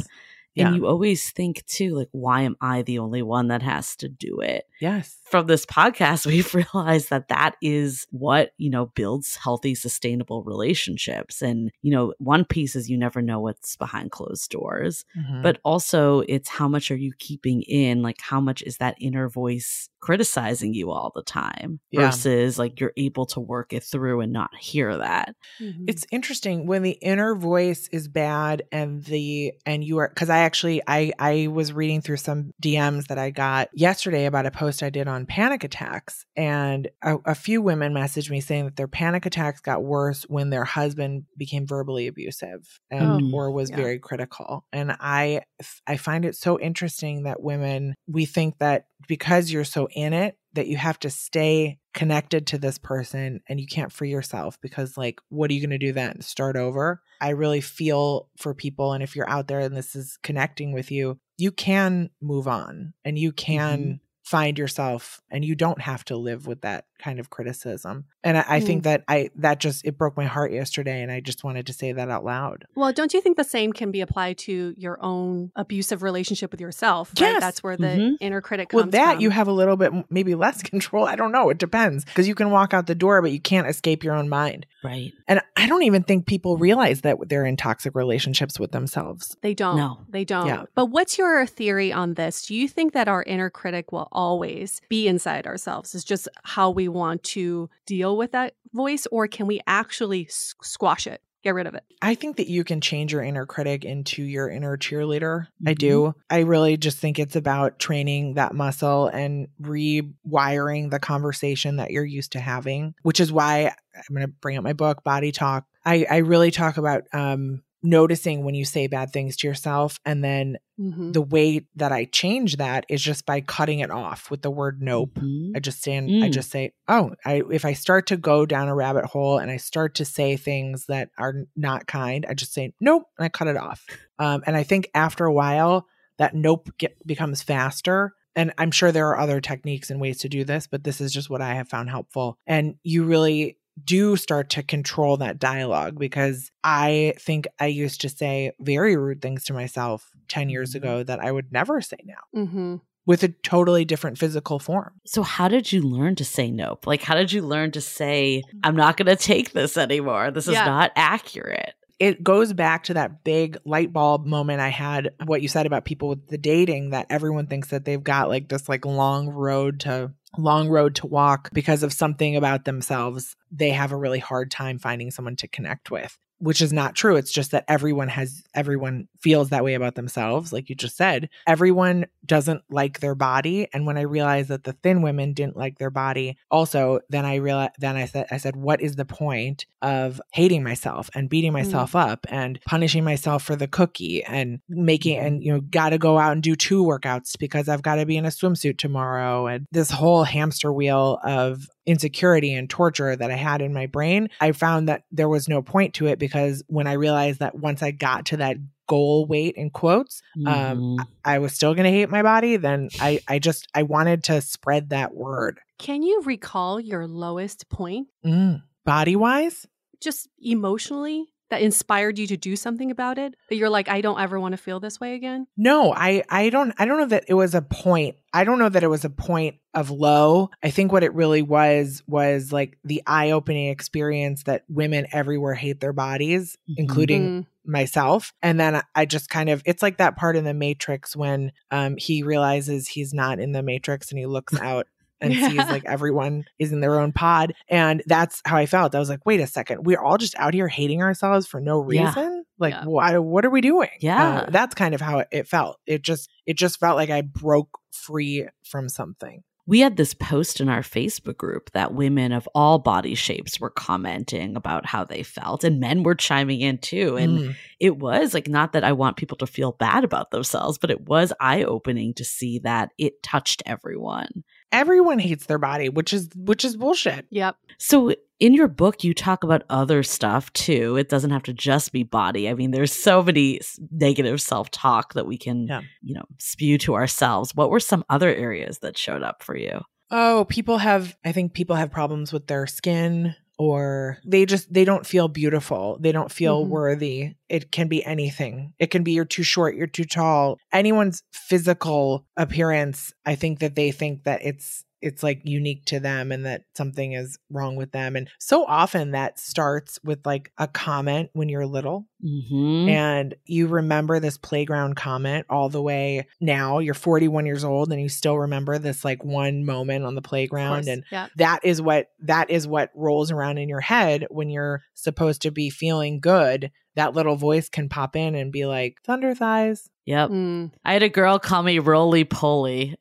Yeah. and you always think too like why am i the only one that has to do it yes. from this podcast, *laughs* we've realized that that is what, you know, builds healthy, sustainable relationships. And, you know, one piece is you never know what's behind closed doors, Mhm. but also it's how much are you keeping in? Like, how much is that inner voice criticizing you all the time Yeah. versus like you're able to work it through and not hear that? Mhm. It's interesting when the inner voice is bad and the and you are because I actually I I was reading through some DMs that I got yesterday about a post I did on panic attacks and a, a few women messaged me saying that their panic attacks got worse when their husband became verbally abusive and Oh, or was yeah. very critical and I I find it so interesting that women we think that because you're so in it that you have to stay connected to this person and you can't free yourself because like what are you going to do then? Start over? I really feel for people and if you're out there and this is connecting with you you can move on and you can mm-hmm. Find yourself and you don't have to live with that kind of criticism and i, I think that i that just it broke my heart yesterday and i just wanted to say that out loud Well, don't you think the same can be applied to your own abusive relationship with yourself? Right? Yes. That's where the Mhm. inner critic comes well that from. you have a little bit maybe less *laughs* control i don't know it depends because you can walk out the door but you can't escape your own mind Right. And I don't even think people realize that they're in toxic relationships with themselves. They don't. No. They don't. Yeah. But what's your theory on this? Do you think that our inner critic will always be inside ourselves? is just how we want to deal with that voice, or can we actually squash it, get rid of it? I think that you can change your inner critic into your inner cheerleader. I do. I really just think it's about training that muscle and rewiring the conversation that you're used to having, which is why I'm going to bring up my book, Body Talk. I, I really talk about um, noticing when you say bad things to yourself and then Mm-hmm. the way that I change that is just by cutting it off with the word nope. Mhm. I just stand I Mm. just say, "Oh, I if I start to go down a rabbit hole and I start to say things that are not kind, I just say nope and I cut it off." Um and I think after a while that nope get, becomes faster and I'm sure there are other techniques and ways to do this, but this is just what I have found helpful. And you really do start to control that dialogue because I think I used to say very rude things to myself 10 years ago that I would never say now Mm-hmm. with a totally different physical form. So, how did you learn to say nope? Like, how did you learn to say, I'm not going to take this anymore? This is Yeah. not accurate. It goes back to that big light bulb moment I had, what you said about people with the dating, that everyone thinks that they've got like this like long road to long road to walk because of something about themselves. They have a really hard time finding someone to connect with. Which is not true. It's just that everyone has, everyone feels that way about themselves. Like you just said, everyone doesn't like their body. And when I realized that the thin women didn't like their body, also, then I realized, then I said, I said, what is the point of hating myself and beating myself mm. up and punishing myself for the cookie and making, and, you know, got to go out and do two workouts because I've got to be in a swimsuit tomorrow. And this whole hamster wheel of insecurity and torture that I had in my brain, I found that there was no point to it because when I realized that once I got to that goal weight in quotes, um, mm-hmm. um, I was still going to hate my body, then I, I just, I wanted to spread that word. Can you recall your lowest point? Mm, body wise? Just emotionally? That inspired you to do something about it that you're like i don't ever want to feel this way again no i i don't i don't know that it was a point i don't know that it was a point of low. I think what it really was was like the eye-opening experience that women everywhere hate their bodies including mm-hmm. myself. And then i just kind of it's like that part in the matrix when um he realizes he's not in the matrix and he looks *laughs* out and yeah. sees like everyone is in their own pod. And that's how I felt. I was like, wait a second, we're all just out here hating ourselves for no reason. Yeah. Like, yeah. why? What are we doing? Yeah, uh, that's kind of how it felt. It just, it just felt like I broke free from something we had this post in our Facebook group that women of all body shapes were commenting about how they felt, and men were chiming in too. And mm. it was like, not that I want people to feel bad about themselves, but it was eye opening to see that it touched everyone everyone hates their body, which is which is bullshit. Yep. So in your book you talk about other stuff too. It doesn't have to just be body. I mean, there's so many negative self-talk that we can, yeah. you know, spew to ourselves. What were some other areas that showed up for you? Oh, people have I think people have problems with their skin or they just they don't feel beautiful. They don't feel mm-hmm. worthy. It can be anything. It can be you're too short you're too tall. Anyone's physical appearance i think that they think that it's it's like unique to them and that something is wrong with them. And so often that starts with like a comment when you're little. Mm-hmm. And you remember this playground comment all the way now. You're 41 years old and you still remember this like one moment on the playground. And yeah. that is what that is what rolls around in your head when you're supposed to be feeling good. That little voice can pop in and be like, thunder thighs. Yep. Mm. I had a girl call me roly poly.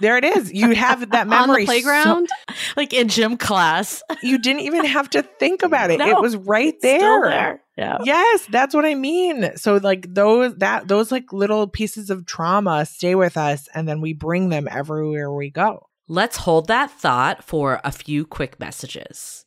There it is. You have *laughs* that memory. On the playground? So, like in gym class. You didn't even have to think about it. No, it was right there. there. Yeah. Yes, that's what I mean. So like those that those like little pieces of trauma stay with us and then we bring them everywhere we go. Let's hold that thought for a few quick messages.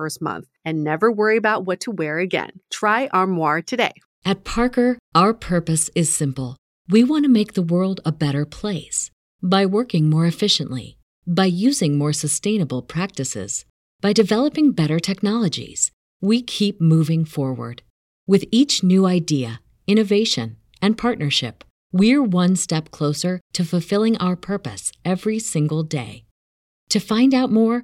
month and never worry about what to wear again. Try Armoire today. At Parker, our purpose is simple. We want to make the world a better place by working more efficiently, by using more sustainable practices, by developing better technologies. We keep moving forward. With each new idea, innovation, and partnership, we're one step closer to fulfilling our purpose every single day. To find out more,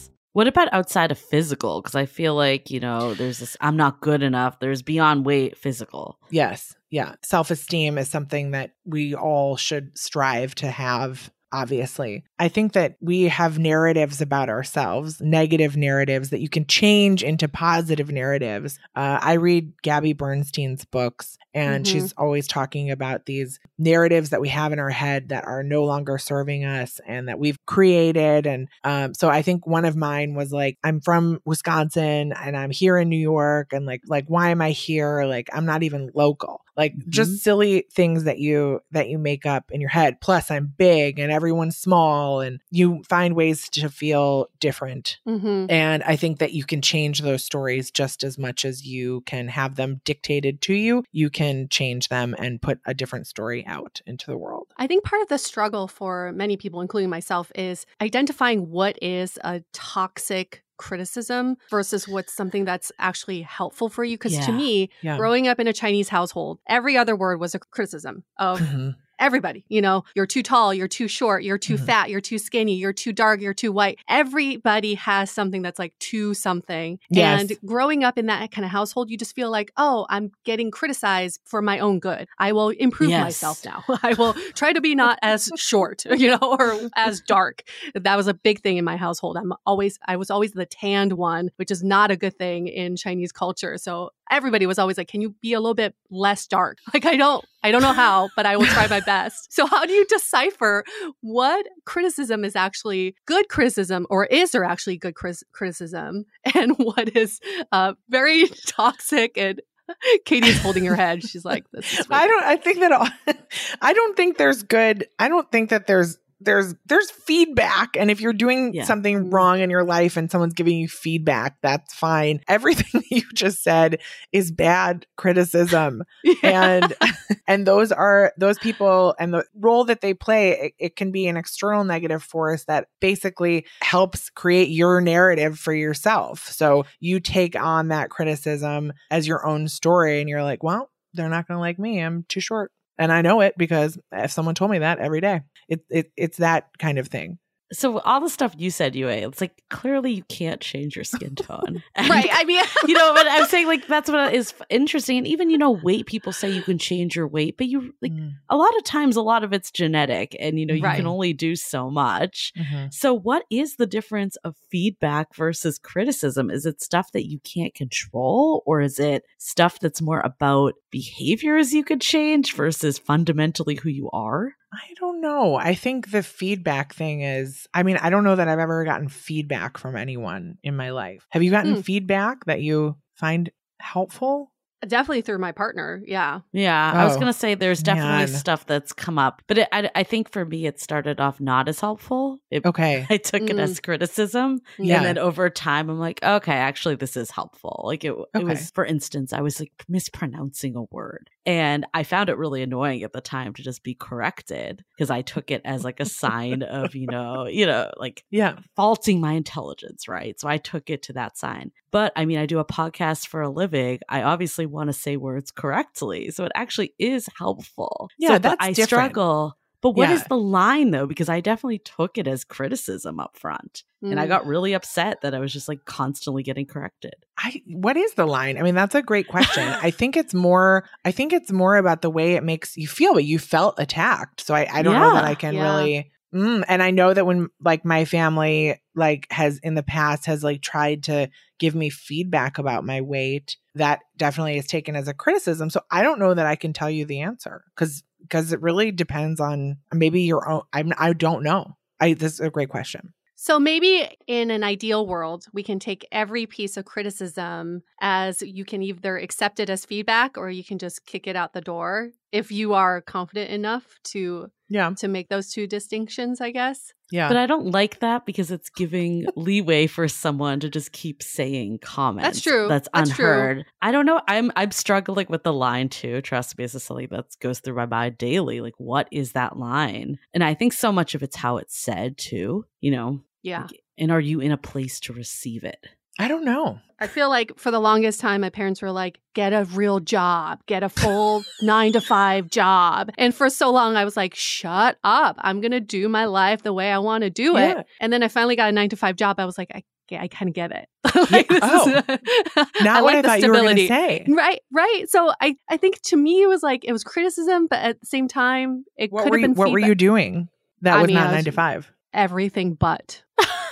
What about outside of physical? Because I feel like, you know, there's this I'm not good enough. There's beyond weight physical. Yes. Yeah. Self esteem is something that we all should strive to have obviously. I think that we have narratives about ourselves, negative narratives that you can change into positive narratives. Uh, I read Gabby Bernstein's books, and Mhm. she's always talking about these narratives that we have in our head that are no longer serving us and that we've created. And um, so I think one of mine was like, I'm from Wisconsin and I'm here in New York, and like, like why am I here? Like, I'm not even local. Like just silly things that you that you make up in your head. Plus, I'm big and everyone's small, and you find ways to feel different. Mm-hmm. And I think that you can change those stories just as much as you can have them dictated to you. You can change them and put a different story out into the world. I think part of the struggle for many people, including myself, is identifying what is a toxic criticism versus what's something that's actually helpful for you. Because to me, Yeah. growing up in a Chinese household, every other word was a criticism of Mhm. Everybody. You know, you're too tall, you're too short, you're too Mhm. fat, you're too skinny, you're too dark, you're too white. Everybody has something that's like too something. Yes. And growing up in that kind of household, you just feel like, oh, I'm getting criticized for my own good. I will improve Yes. myself now. *laughs* I will try to be not as short, *laughs* you know, or as dark. That was a big thing in my household. I'm always, I was always the tanned one, which is not a good thing in Chinese culture. So everybody was always like, can you be a little bit less dark? *laughs* Like, I don't, I don't know how, but I will try my *laughs* best. So how do you decipher what criticism is actually good criticism or is there actually good criticism *laughs* and what is uh, very *laughs* toxic and Katie's holding her head. She's like, this is I don't. I think that. all- I don't think there's good. I don't think that there's there's there's feedback, and if you're doing Yeah. something wrong in your life and someone's giving you feedback, that's fine. *laughs* Everything you just said is bad criticism, *laughs* and *laughs* and those are those people and the role that they play. It, it can be an external negative force that basically helps create your narrative for yourself. So you take on that criticism as your own story, and you're like, well they're not going to like me. I'm too short. And I know it because if someone told me that every day, it, it it's that kind of thing. So all the stuff you said, Yue, it's like clearly you can't change your skin tone. *laughs* And, right. I mean, *laughs* you know, but I'm saying like that's what is interesting. And even, you know, weight, people say you can change your weight, but you like Mm. a lot of times a lot of it's genetic and you know, you Right. can only do so much. Mhm. So what is the difference of feedback versus criticism? Is it stuff that you can't control or is it stuff that's more about behaviors you could change versus fundamentally who you are? I don't know. I think the feedback thing is, I mean, I don't know that I've ever gotten feedback from anyone in my life. Have you gotten Mm. feedback that you find helpful? Definitely through my partner. Yeah. Yeah, I was Oh, gonna say there's definitely man. stuff that's come up, but it, I, I think for me it started off not as helpful. It, Okay. *laughs* I took it Mm. as criticism, Yeah. and then over time I'm like, okay, actually this is helpful. Like it, it was, for instance, I was like mispronouncing a word, and I found it really annoying at the time to just be corrected because I took it as like a sign of you know, you know, like Yeah. faulting my intelligence, right? So I took it to that sign. But I mean, I do a podcast for a living. I obviously want to say words correctly. So it actually is helpful. Yeah, so, that's I different. struggle. But what is Yeah. the line though? Because I definitely took it as criticism up front. And I Mm. got really upset that I was just like constantly getting corrected. I what is the line? I mean, that's a great question. I think it's more I think it's more about the way it makes you feel, but you felt attacked. So I, I don't know that I can Yeah. really mm, and I know that when like my family like has in the past has like tried to give me feedback about my weight, that definitely is taken as a criticism. So I don't know that I can tell you the answer because because it really depends on maybe your own I'm I don't know. I this is a great question. So maybe in an ideal world, we can take every piece of criticism as you can either accept it as feedback or you can just kick it out the door if you are confident enough to Yeah. to make those two distinctions, I guess. Yeah. But I don't like that because it's giving *laughs* leeway for someone to just keep saying comments. That's true. That's That's true. unheard. I don't know. I'm I'm struggling with the line too. Trust me, this is something that goes through my mind daily. Like, what is that line? And I think so much of it's how it's said too. You know. Yeah. Like, and are you in a place to receive it? I don't know. I feel like for the longest time, my parents were like, get a real job, get a full *laughs* nine to five job. And for so long, I was like, shut up. I'm going to do my life the way I want to do Yeah. it. And then I finally got a nine to five job. I was like, I, I kind of get it. *laughs* Like, Oh. *laughs* Not what I the thought you were going to stability. say. Right, right. So I, I think to me it was like it was criticism, but at the same time it What could have you, been what were you doing that I was mean, not I nine to five? everything but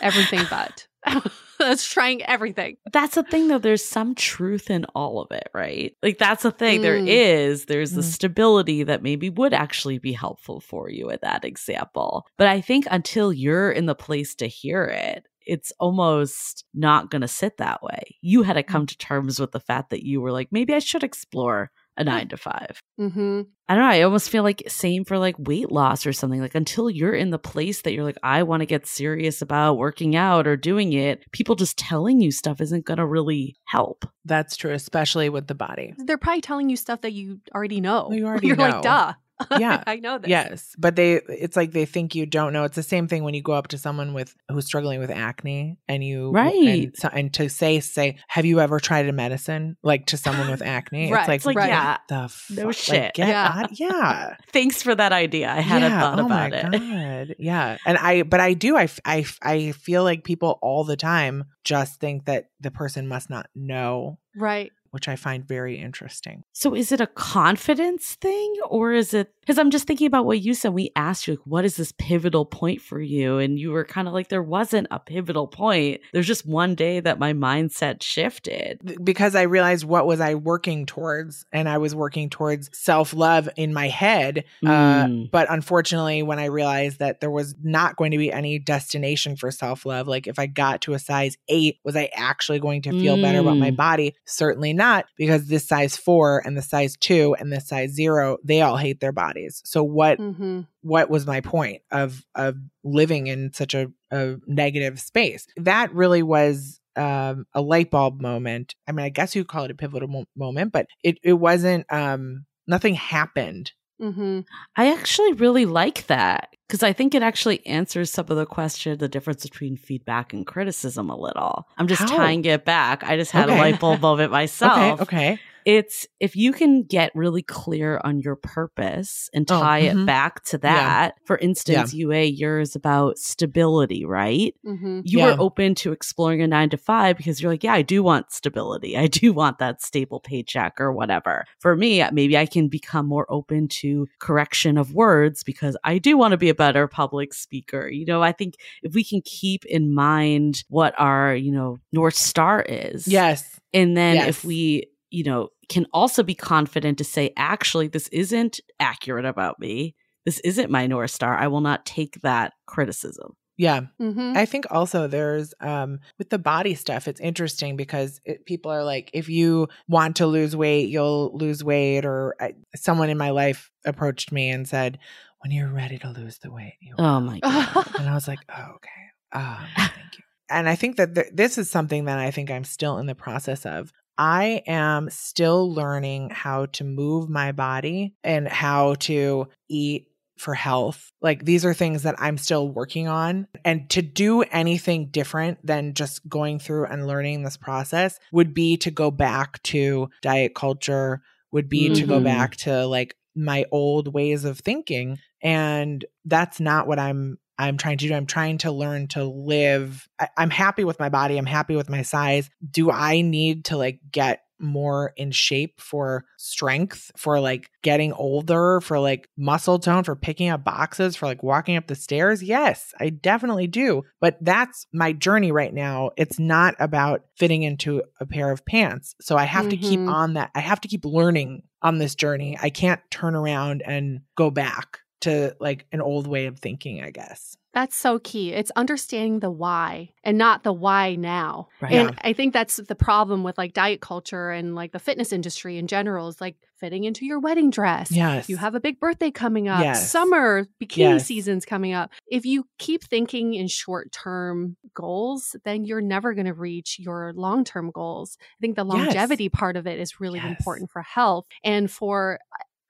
everything but. *laughs* Was trying everything. That's the thing, though. There's some truth in all of it, right? Like, that's the thing. There Mm. is, there's the Mm. stability that maybe would actually be helpful for you at that example. But I think until you're in the place to hear it, it's almost not going to sit that way. You had to come to terms with the fact that you were like, maybe I should explore a nine to five. Mm-hmm. I don't know. I almost feel like same for like weight loss or something. Like until you're in the place that you're like, I want to get serious about working out or doing it, people just telling you stuff isn't going to really help. That's true, especially with the body. They're probably telling you stuff that you already know. Well, you *laughs* already You're know. like, duh. Yeah. *laughs* I know this. Yes, but they it's like they think you don't know. It's the same thing when you go up to someone with who's struggling with acne and you Right. and, so, and to say say, "Have you ever tried a medicine?" like to someone with *laughs* acne. Right. It's like, It's like, Right. yeah, the no fuck? Shit. get Yeah. out- yeah. *laughs* thanks for that idea. I hadn't yeah. thought oh about my it. God. Yeah. And I, but I do, I, I I feel like people all the time just think that the person must not know, Right. Which I find very interesting. So is it a confidence thing or is it because I'm just thinking about what you said. We asked you, like, what is this pivotal point for you? And you were kind of like, there wasn't a pivotal point. There's just one day that my mindset shifted. Because I realized what was I working towards, and I was working towards self love in my head. Uh, Mm. but unfortunately, when I realized that there was not going to be any destination for self love, like if I got to a size eight, was I actually going to feel better about my Mm. body? Certainly not, because this size four and the size two and the size zero, they all hate their bodies. So what Mm-hmm. what was my point of of living in such a, a negative space? That really was um, a light bulb moment. I mean, I guess you call it a pivotal mo- moment, but it it wasn't. Um, nothing happened. Mm-hmm. I actually really like that because I think it actually answers some of the question, the difference between feedback and criticism a little. I'm just How? tying it back. I just had Okay. a light bulb moment *laughs* myself. Okay, okay. It's if you can get really clear on your purpose and Oh, tie mhm. it back to that. For instance, Yue, yours about stability, right? Mm-hmm. You Yeah. were open to exploring a nine to five because you're like, yeah, I do want stability. I do *laughs* want that stable paycheck or whatever. For me, maybe I can become more open to correction of words because I do want to be a better public speaker. You know, I think if we can keep in mind what our, you know, North Star is. Yes. And then Yes. if we, you know, can also be confident to say, actually, this isn't accurate about me. This isn't my North Star. I will not take that criticism. Yeah. Mm-hmm. I think also there's um with the body stuff it's interesting because it, people are like if you want to lose weight you'll lose weight or I, someone in my life approached me and said when you're ready to lose the weight you Oh my God. *laughs* and I was like oh okay um, thank you and I think that th- this is something that I think I'm still in the process of I am still learning how to move my body and how to eat for health. Like these are things that I'm still working on. And to do anything different than just going through and learning this process would be to go back to diet culture, would be to go Mhm. back to like my old ways of thinking. And that's not what I'm I'm trying to do. I'm trying to learn to live. I, I'm happy with my body. I'm happy with my size. Do I need to like get more in shape for strength, for like getting older, for like muscle tone, for picking up boxes, for like walking up the stairs? Yes, I definitely do. But that's my journey right now. It's not about fitting into a pair of pants. So I have to keep Mhm. on that. I have to keep learning on this journey. I can't turn around and go back to like an old way of thinking, I guess. That's so key. It's understanding the why and not the why now. Right. And I think that's the problem with like diet culture and like the fitness industry in general is like fitting into your wedding dress. Yes. You have a big birthday coming up, Yes. summer bikini Yes. season's coming up. If you keep thinking in short term goals, then you're never going to reach your long term goals. I think the Yes. longevity part of it is really Yes. important for health and for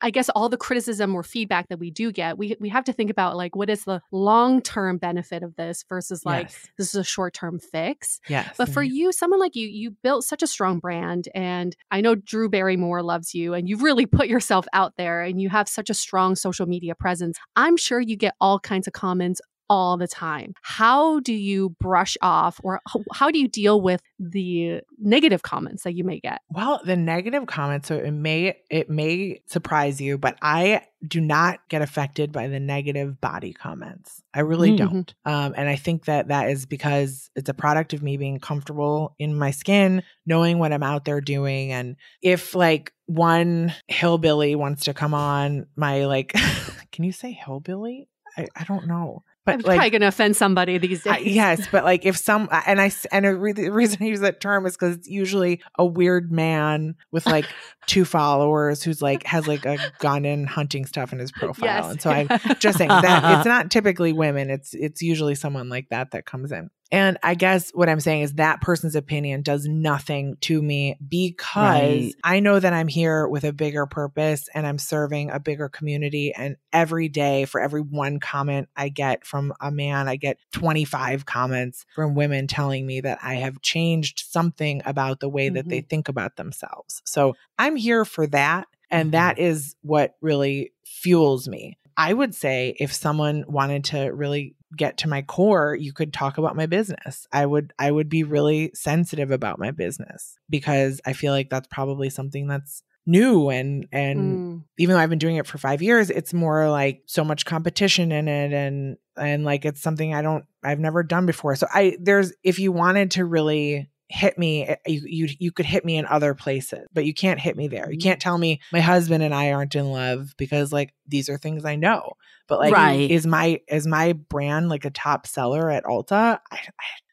I guess all the criticism or feedback that we do get, we we have to think about like what is the long term benefit of this versus like yes. this is a short term fix. yes. But for mhm. you, someone like you, you built such a strong brand. And I know Drew Barrymore loves you and you've really put yourself out there and you have such a strong social media presence. I'm sure you get all kinds of comments all the time. How do you brush off or how do you deal with the negative comments that you may get? Well, the negative comments, so it may it may surprise you, but I do not get affected by the negative body comments. I really Mhm. don't. Um, and I think that that is because it's a product of me being comfortable in my skin, knowing what I'm out there doing, and if like one hillbilly wants to come on my like, *laughs* can you say hillbilly? I, I don't know, but I'm like probably going to offend somebody these days. I- yes, but like if some and I and a re- the reason I use that term is because it's usually a weird man with like *laughs* two followers who's like has like a gun and hunting stuff in his profile, Yes. and so I'm just saying that *laughs* it's not typically women. It's it's usually someone like that that comes in. And I guess what I'm saying is that person's opinion does nothing to me because Right. I know that I'm here with a bigger purpose and I'm serving a bigger community. And every day, for every one comment I get from a man, I get 25 comments from women telling me that I have changed something about the way that they mm-hmm. think about themselves. So I'm here for that. And mm-hmm. that is what really fuels me. I would say if someone wanted to really get to my core, you could talk about my business. I would I would be really sensitive about my business because I feel like that's probably something that's new and and Mm. even though I've been doing it for 5 years, it's more like so much competition in it and and like it's something I don't I've never done before. So I there's if you wanted to really hit me eh, you you you could hit me in other places but you can't hit me there. You can't tell me my husband and I aren't in love because like these are things I know. But like Right. is my is my brand like a top seller at Ulta? I,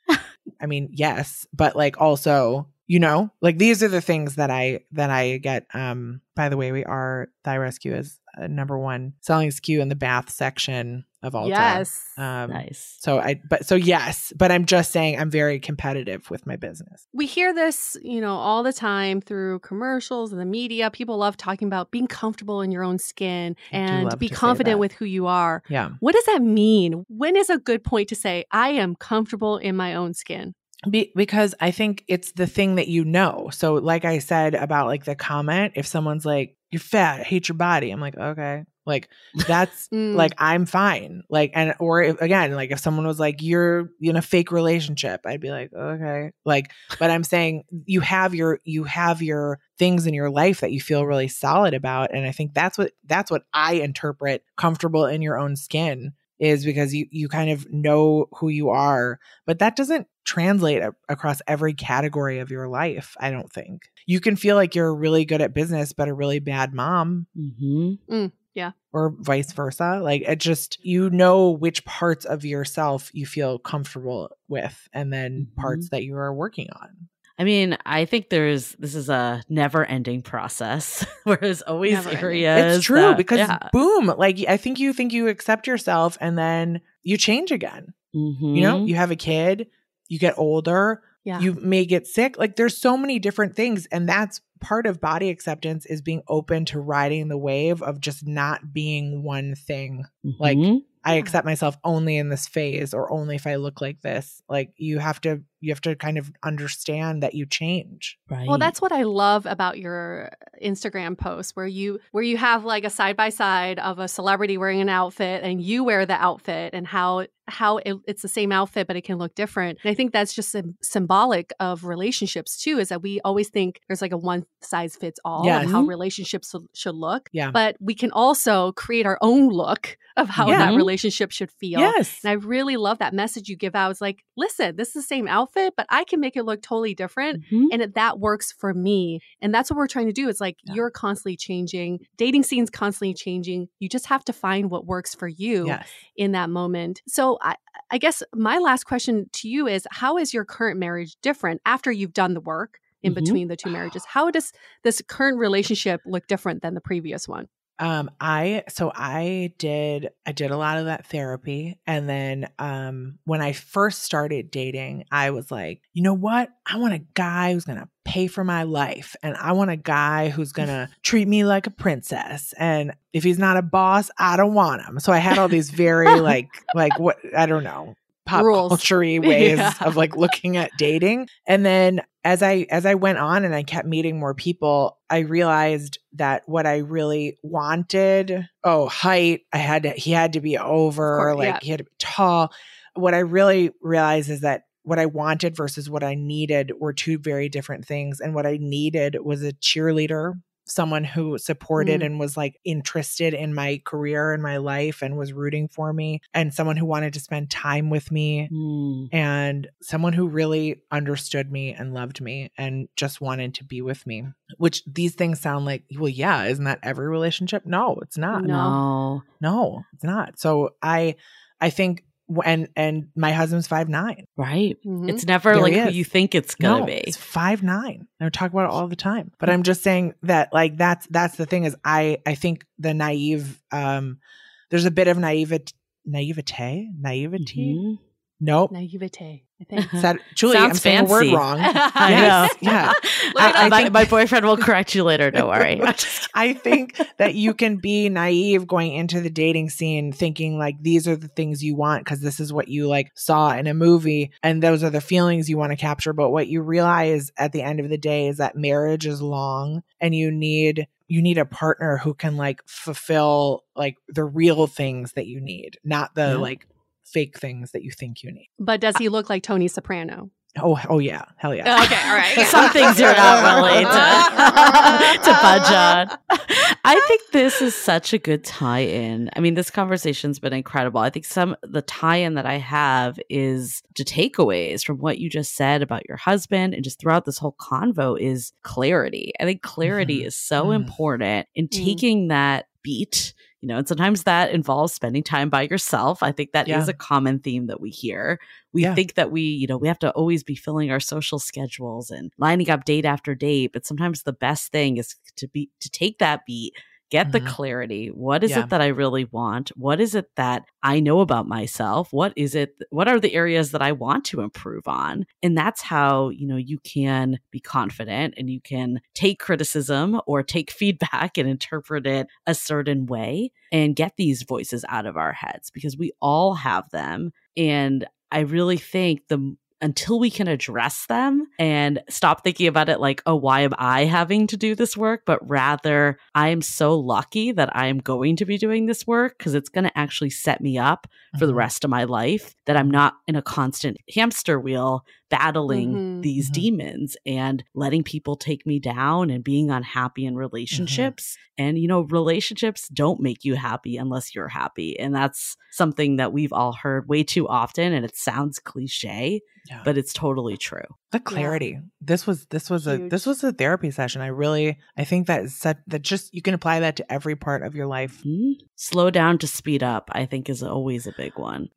I *laughs* I mean yes but like also you know like these are the things that I that I get um by the way we are Thigh Rescue is uh, number one selling SKU in the bath section of Ulta Yes. um nice. so I, but so yes, but I'm just saying I'm very competitive with my business. we hear this, you know, all the time through commercials and the media. People love talking about being comfortable in your own skin and be confident with who you are. Yeah. What does that mean? When is a good point to say, I am comfortable in my own skin? Be- because I think it's the thing that you know. So, like I said about like the comment, if someone's like, "You're fat, I hate your body," I'm like, okay, like that's *laughs* Mm. like I'm fine. Like, and or if, again, like if someone was like, "You're in a fake relationship," I'd be like, okay, like. But I'm saying you have your you have your things in your life that you feel really solid about, and I think that's what that's what I interpret comfortable in your own skin is because you you kind of know who you are but that doesn't translate a- across every category of your life i don't think. You can feel like you're really good at business but a really bad mom. Mm-hmm. or vice versa. Like it just you know which parts of yourself you feel comfortable with and then parts that you are working on I mean, I think there's this is a *laughs* never ending process. Whereas always Never-ending. areas. it's true that- because yeah. boom like i think you think you accept yourself and then you change again you know Mhm. you have a kid you get older Yeah. you may get sick like there's so many different things and that's part of body acceptance is being open to riding the wave of just not being one thing like Mhm. i accept myself only in this phase or only if i look like this like you have to you have to kind of understand that you change right. Well, that's what I love about your Instagram posts where you where you have like a side by side of a celebrity wearing an outfit and you wear the outfit and how how it, it's the same outfit but it can look different. And I think that's just sym symbolic of relationships too is that we always think there's like a one size fits all Yes. of how relationships should- should look. Yeah. But we can also create our own look of how Yeah. that relationship should feel. yes And I really love that message you give out. It's like, listen, this is the same outfit, but I can make it look totally different. Mhm. And it, that works for me. And that's what we're trying to do. It's like Yeah. you're constantly changing, dating scene's constantly changing. You just have to find what works for you yes in that moment. So I, I guess my last question to you is how is your current marriage different after you've done the work in Mhm. between the two marriages? How does this current relationship look different than the previous one? Um, I so I did I did a lot of that therapy and then um when I first started dating, I was like, you know what? I want a guy who's gonna pay for my life and I want a guy who's gonna *laughs* treat me like a princess. And if he's not a boss, I don't want him. So I had all these very like like what I don't know pop culture *laughs* ways Yeah. of like looking at dating. And then as I as I went on and I kept meeting more people, I realized that what I really wanted, oh, height, I had to he had to be over, course, like yeah. he had to be tall. What I really realized is that what I wanted versus what I needed were two very different things. And what I needed was a cheerleader, someone who supported Mm. and was like interested in my career and my life and was rooting for me, and someone who wanted to spend time with me Mm. and someone who really understood me and loved me and just wanted to be with me. Which these things sound like, well, yeah, isn't that every relationship? No, it's not. No. No. No, it's not. So I, I think, and and my husband's five nine. Right. Mhm. It's never There like he who is. you think it's gonna no, be. it's five nine. I talk about it all the time. But I'm just saying that like that's that's the thing is I I think the naive um there's a bit of naivete naivete naivety. Mhm. Nope. Naivete, I think. Is that- Julie, I'm Sounds saying a word wrong. *laughs* *laughs* I Yes, know. yeah. I- I my, think- my boyfriend will correct you later. Don't worry. *laughs* I think that you can be naive going into the dating scene thinking like these are the things you want because this is what you like saw in a movie and those are the feelings you want to capture. But what you realize at the end of the day is that marriage is long and you need you need a partner who can like fulfill like the real things that you need, not the Yeah. like fake things that you think you need. But does he look like Tony Soprano? Oh, oh yeah. Hell yeah. Okay, all right. *laughs* Some things you're not willing to, *laughs* to budge on. I think this is such a good tie-in. I mean, this conversation's been incredible. I think some the tie-in that I have is the takeaways from what you just said about your husband and just throughout this whole convo is clarity. I think clarity Mhm. is so Mm. important in Mm. taking that beat you know and sometimes that involves spending time by yourself i think that is Yeah. a common theme that we hear we Yeah. think that we you know we have to always be filling our social schedules and lining up date after date but sometimes the best thing is to be to take that beat get the Mhm. clarity. What is Yeah. it that i really want? What is it that i know about myself? What is it what are the areas that i want to improve on? And that's how you know you can be confident and you can take criticism or take *laughs* feedback and interpret it a certain way and get these voices out of our heads because we all have them. And i really think the until we can address them and stop thinking about it like, oh, why am I having to do this work? But rather, I am so lucky that I am going to be doing this work because it's going to actually set me up for the Mhm. rest of my life, that I'm not in a constant hamster wheel battling Mhm. these Mhm. demons and letting people take me down and being unhappy in relationships. And, you know, relationships don't make you happy unless you're happy. And that's something that we've all heard way too often. And it sounds cliche, Yeah. but it's totally true. the clarity this was this was a this was a therapy session i really i think that set that just you can apply that to every part of your life Mhm. Slow down to speed up, I think, is always a big one.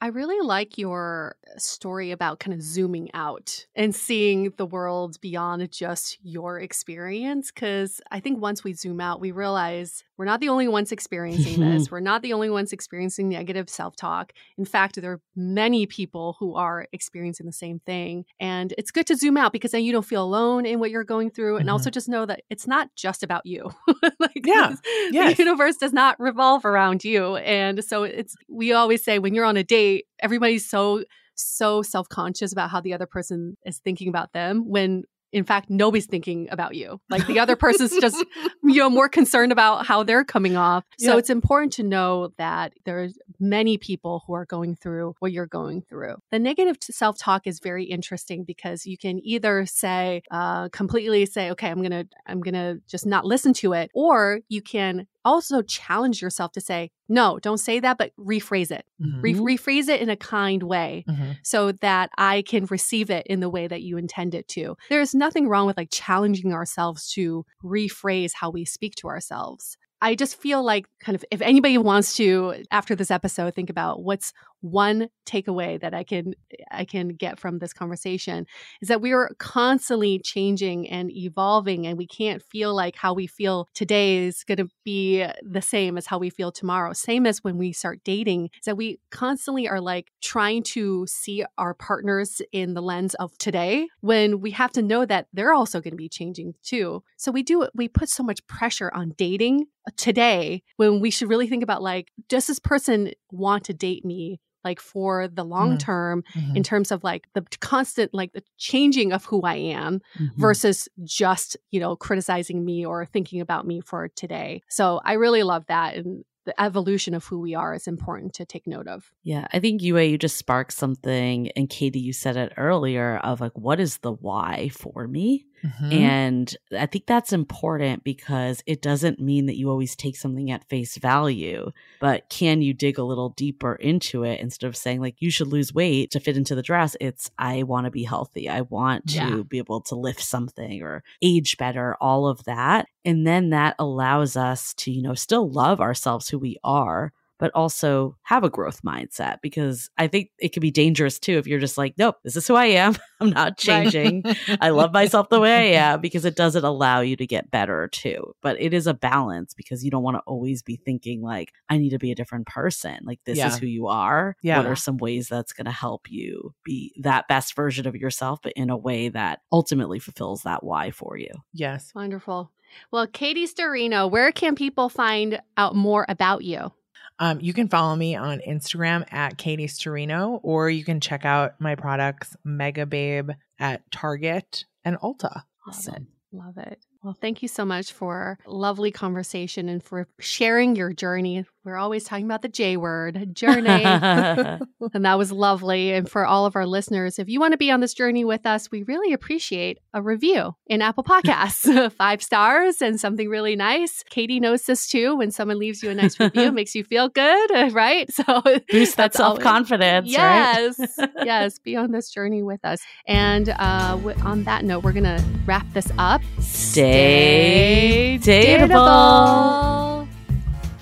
I really like your story about kind of zooming out and seeing the world beyond just your experience. Because I think once we zoom out, we realize we're not the only ones experiencing *laughs* this. We're not the only ones experiencing negative self talk. In fact, there are many people who are experiencing the same thing. And it's good to zoom out because then you don't feel alone in what you're going through. And also mm-hmm. just know that it's not just about you. *laughs* like, Yeah. *laughs* Yes. The universe does not revolve around you. And so it's, we always say when you're on a date, everybody's so, so self conscious about how the other person is thinking about them when in fact nobody's thinking about you. Like the other person's just *laughs* you know more concerned about how they're coming off. So Yeah. it's important to know that there's many people who are going through what you're going through. The negative self-talk is very interesting because you can either say uh, completely say okay i'm gonna i'm gonna just not listen to it or you can also challenge yourself to say no don't say that but rephrase it Mhm. Re- rephrase it in a kind way Mhm. so that I can receive it in the way that you intend it to. There's nothing wrong with like challenging ourselves to rephrase how we speak to ourselves. I just feel like kind of if anybody wants to after this episode think about what's one takeaway that I can I can get from this conversation is that we are constantly changing and evolving and we can't feel like how we feel today is going to be the same as how we feel tomorrow. Same as when we start dating is that we constantly are like trying to see our partners in the lens of today when we have to know that they're also going to be changing too. So we do we put so much pressure on dating today when we should really think about like does this person want to date me like for the long Mhm. term Mhm. in terms of like the constant like the changing of who I am Mhm. versus just you know criticizing me or thinking about me for today. So I really love that and the evolution of who we are is important to take note of. Yeah, I think Yue, you just sparked something, and Katie, you said it earlier of like, what is the why for me? Mhm. And I think that's important because it doesn't mean that you always take something at face value, but can you dig a little deeper into it instead of saying, like, you should lose weight to fit into the dress? It's, I want to be healthy. I want to Yeah. be able to lift something or age better, all of that. And then that allows us to, you know, still love ourselves who we are. But also have a growth mindset because I think it can be dangerous too if you're just like, nope, this is who I am. *laughs* I'm not changing. *laughs* I love myself the way I am because it doesn't allow you to get better too. But it is a balance because you don't want to always be thinking like, I need to be a different person. Like this Yeah. is who you are. Yeah. What are some ways that's going to help you be that best version of yourself, but in a way that ultimately fulfills that why for you? yes Wonderful. Well, Katie Sturino, where can people find out more about you? Um, you can follow me on Instagram at Katie Sturino, or you can check out my products, Megababe, at Target and Ulta. Love it. Love it. Well, thank you so much for a lovely conversation and for sharing your journey. We're always talking about the J word, journey. *laughs* *laughs* and that was lovely. And for all of our listeners, if you want to be on this journey with us, we really appreciate a review in Apple Podcasts. *laughs* Five stars and something really nice. Katie knows this too. When someone leaves you a nice review, it makes you feel good, right? So Boost that self confidence, right? Yes, yes, be on this journey with us. And uh, w- on that note, we're gonna wrap this up. Stay dateable. dateable.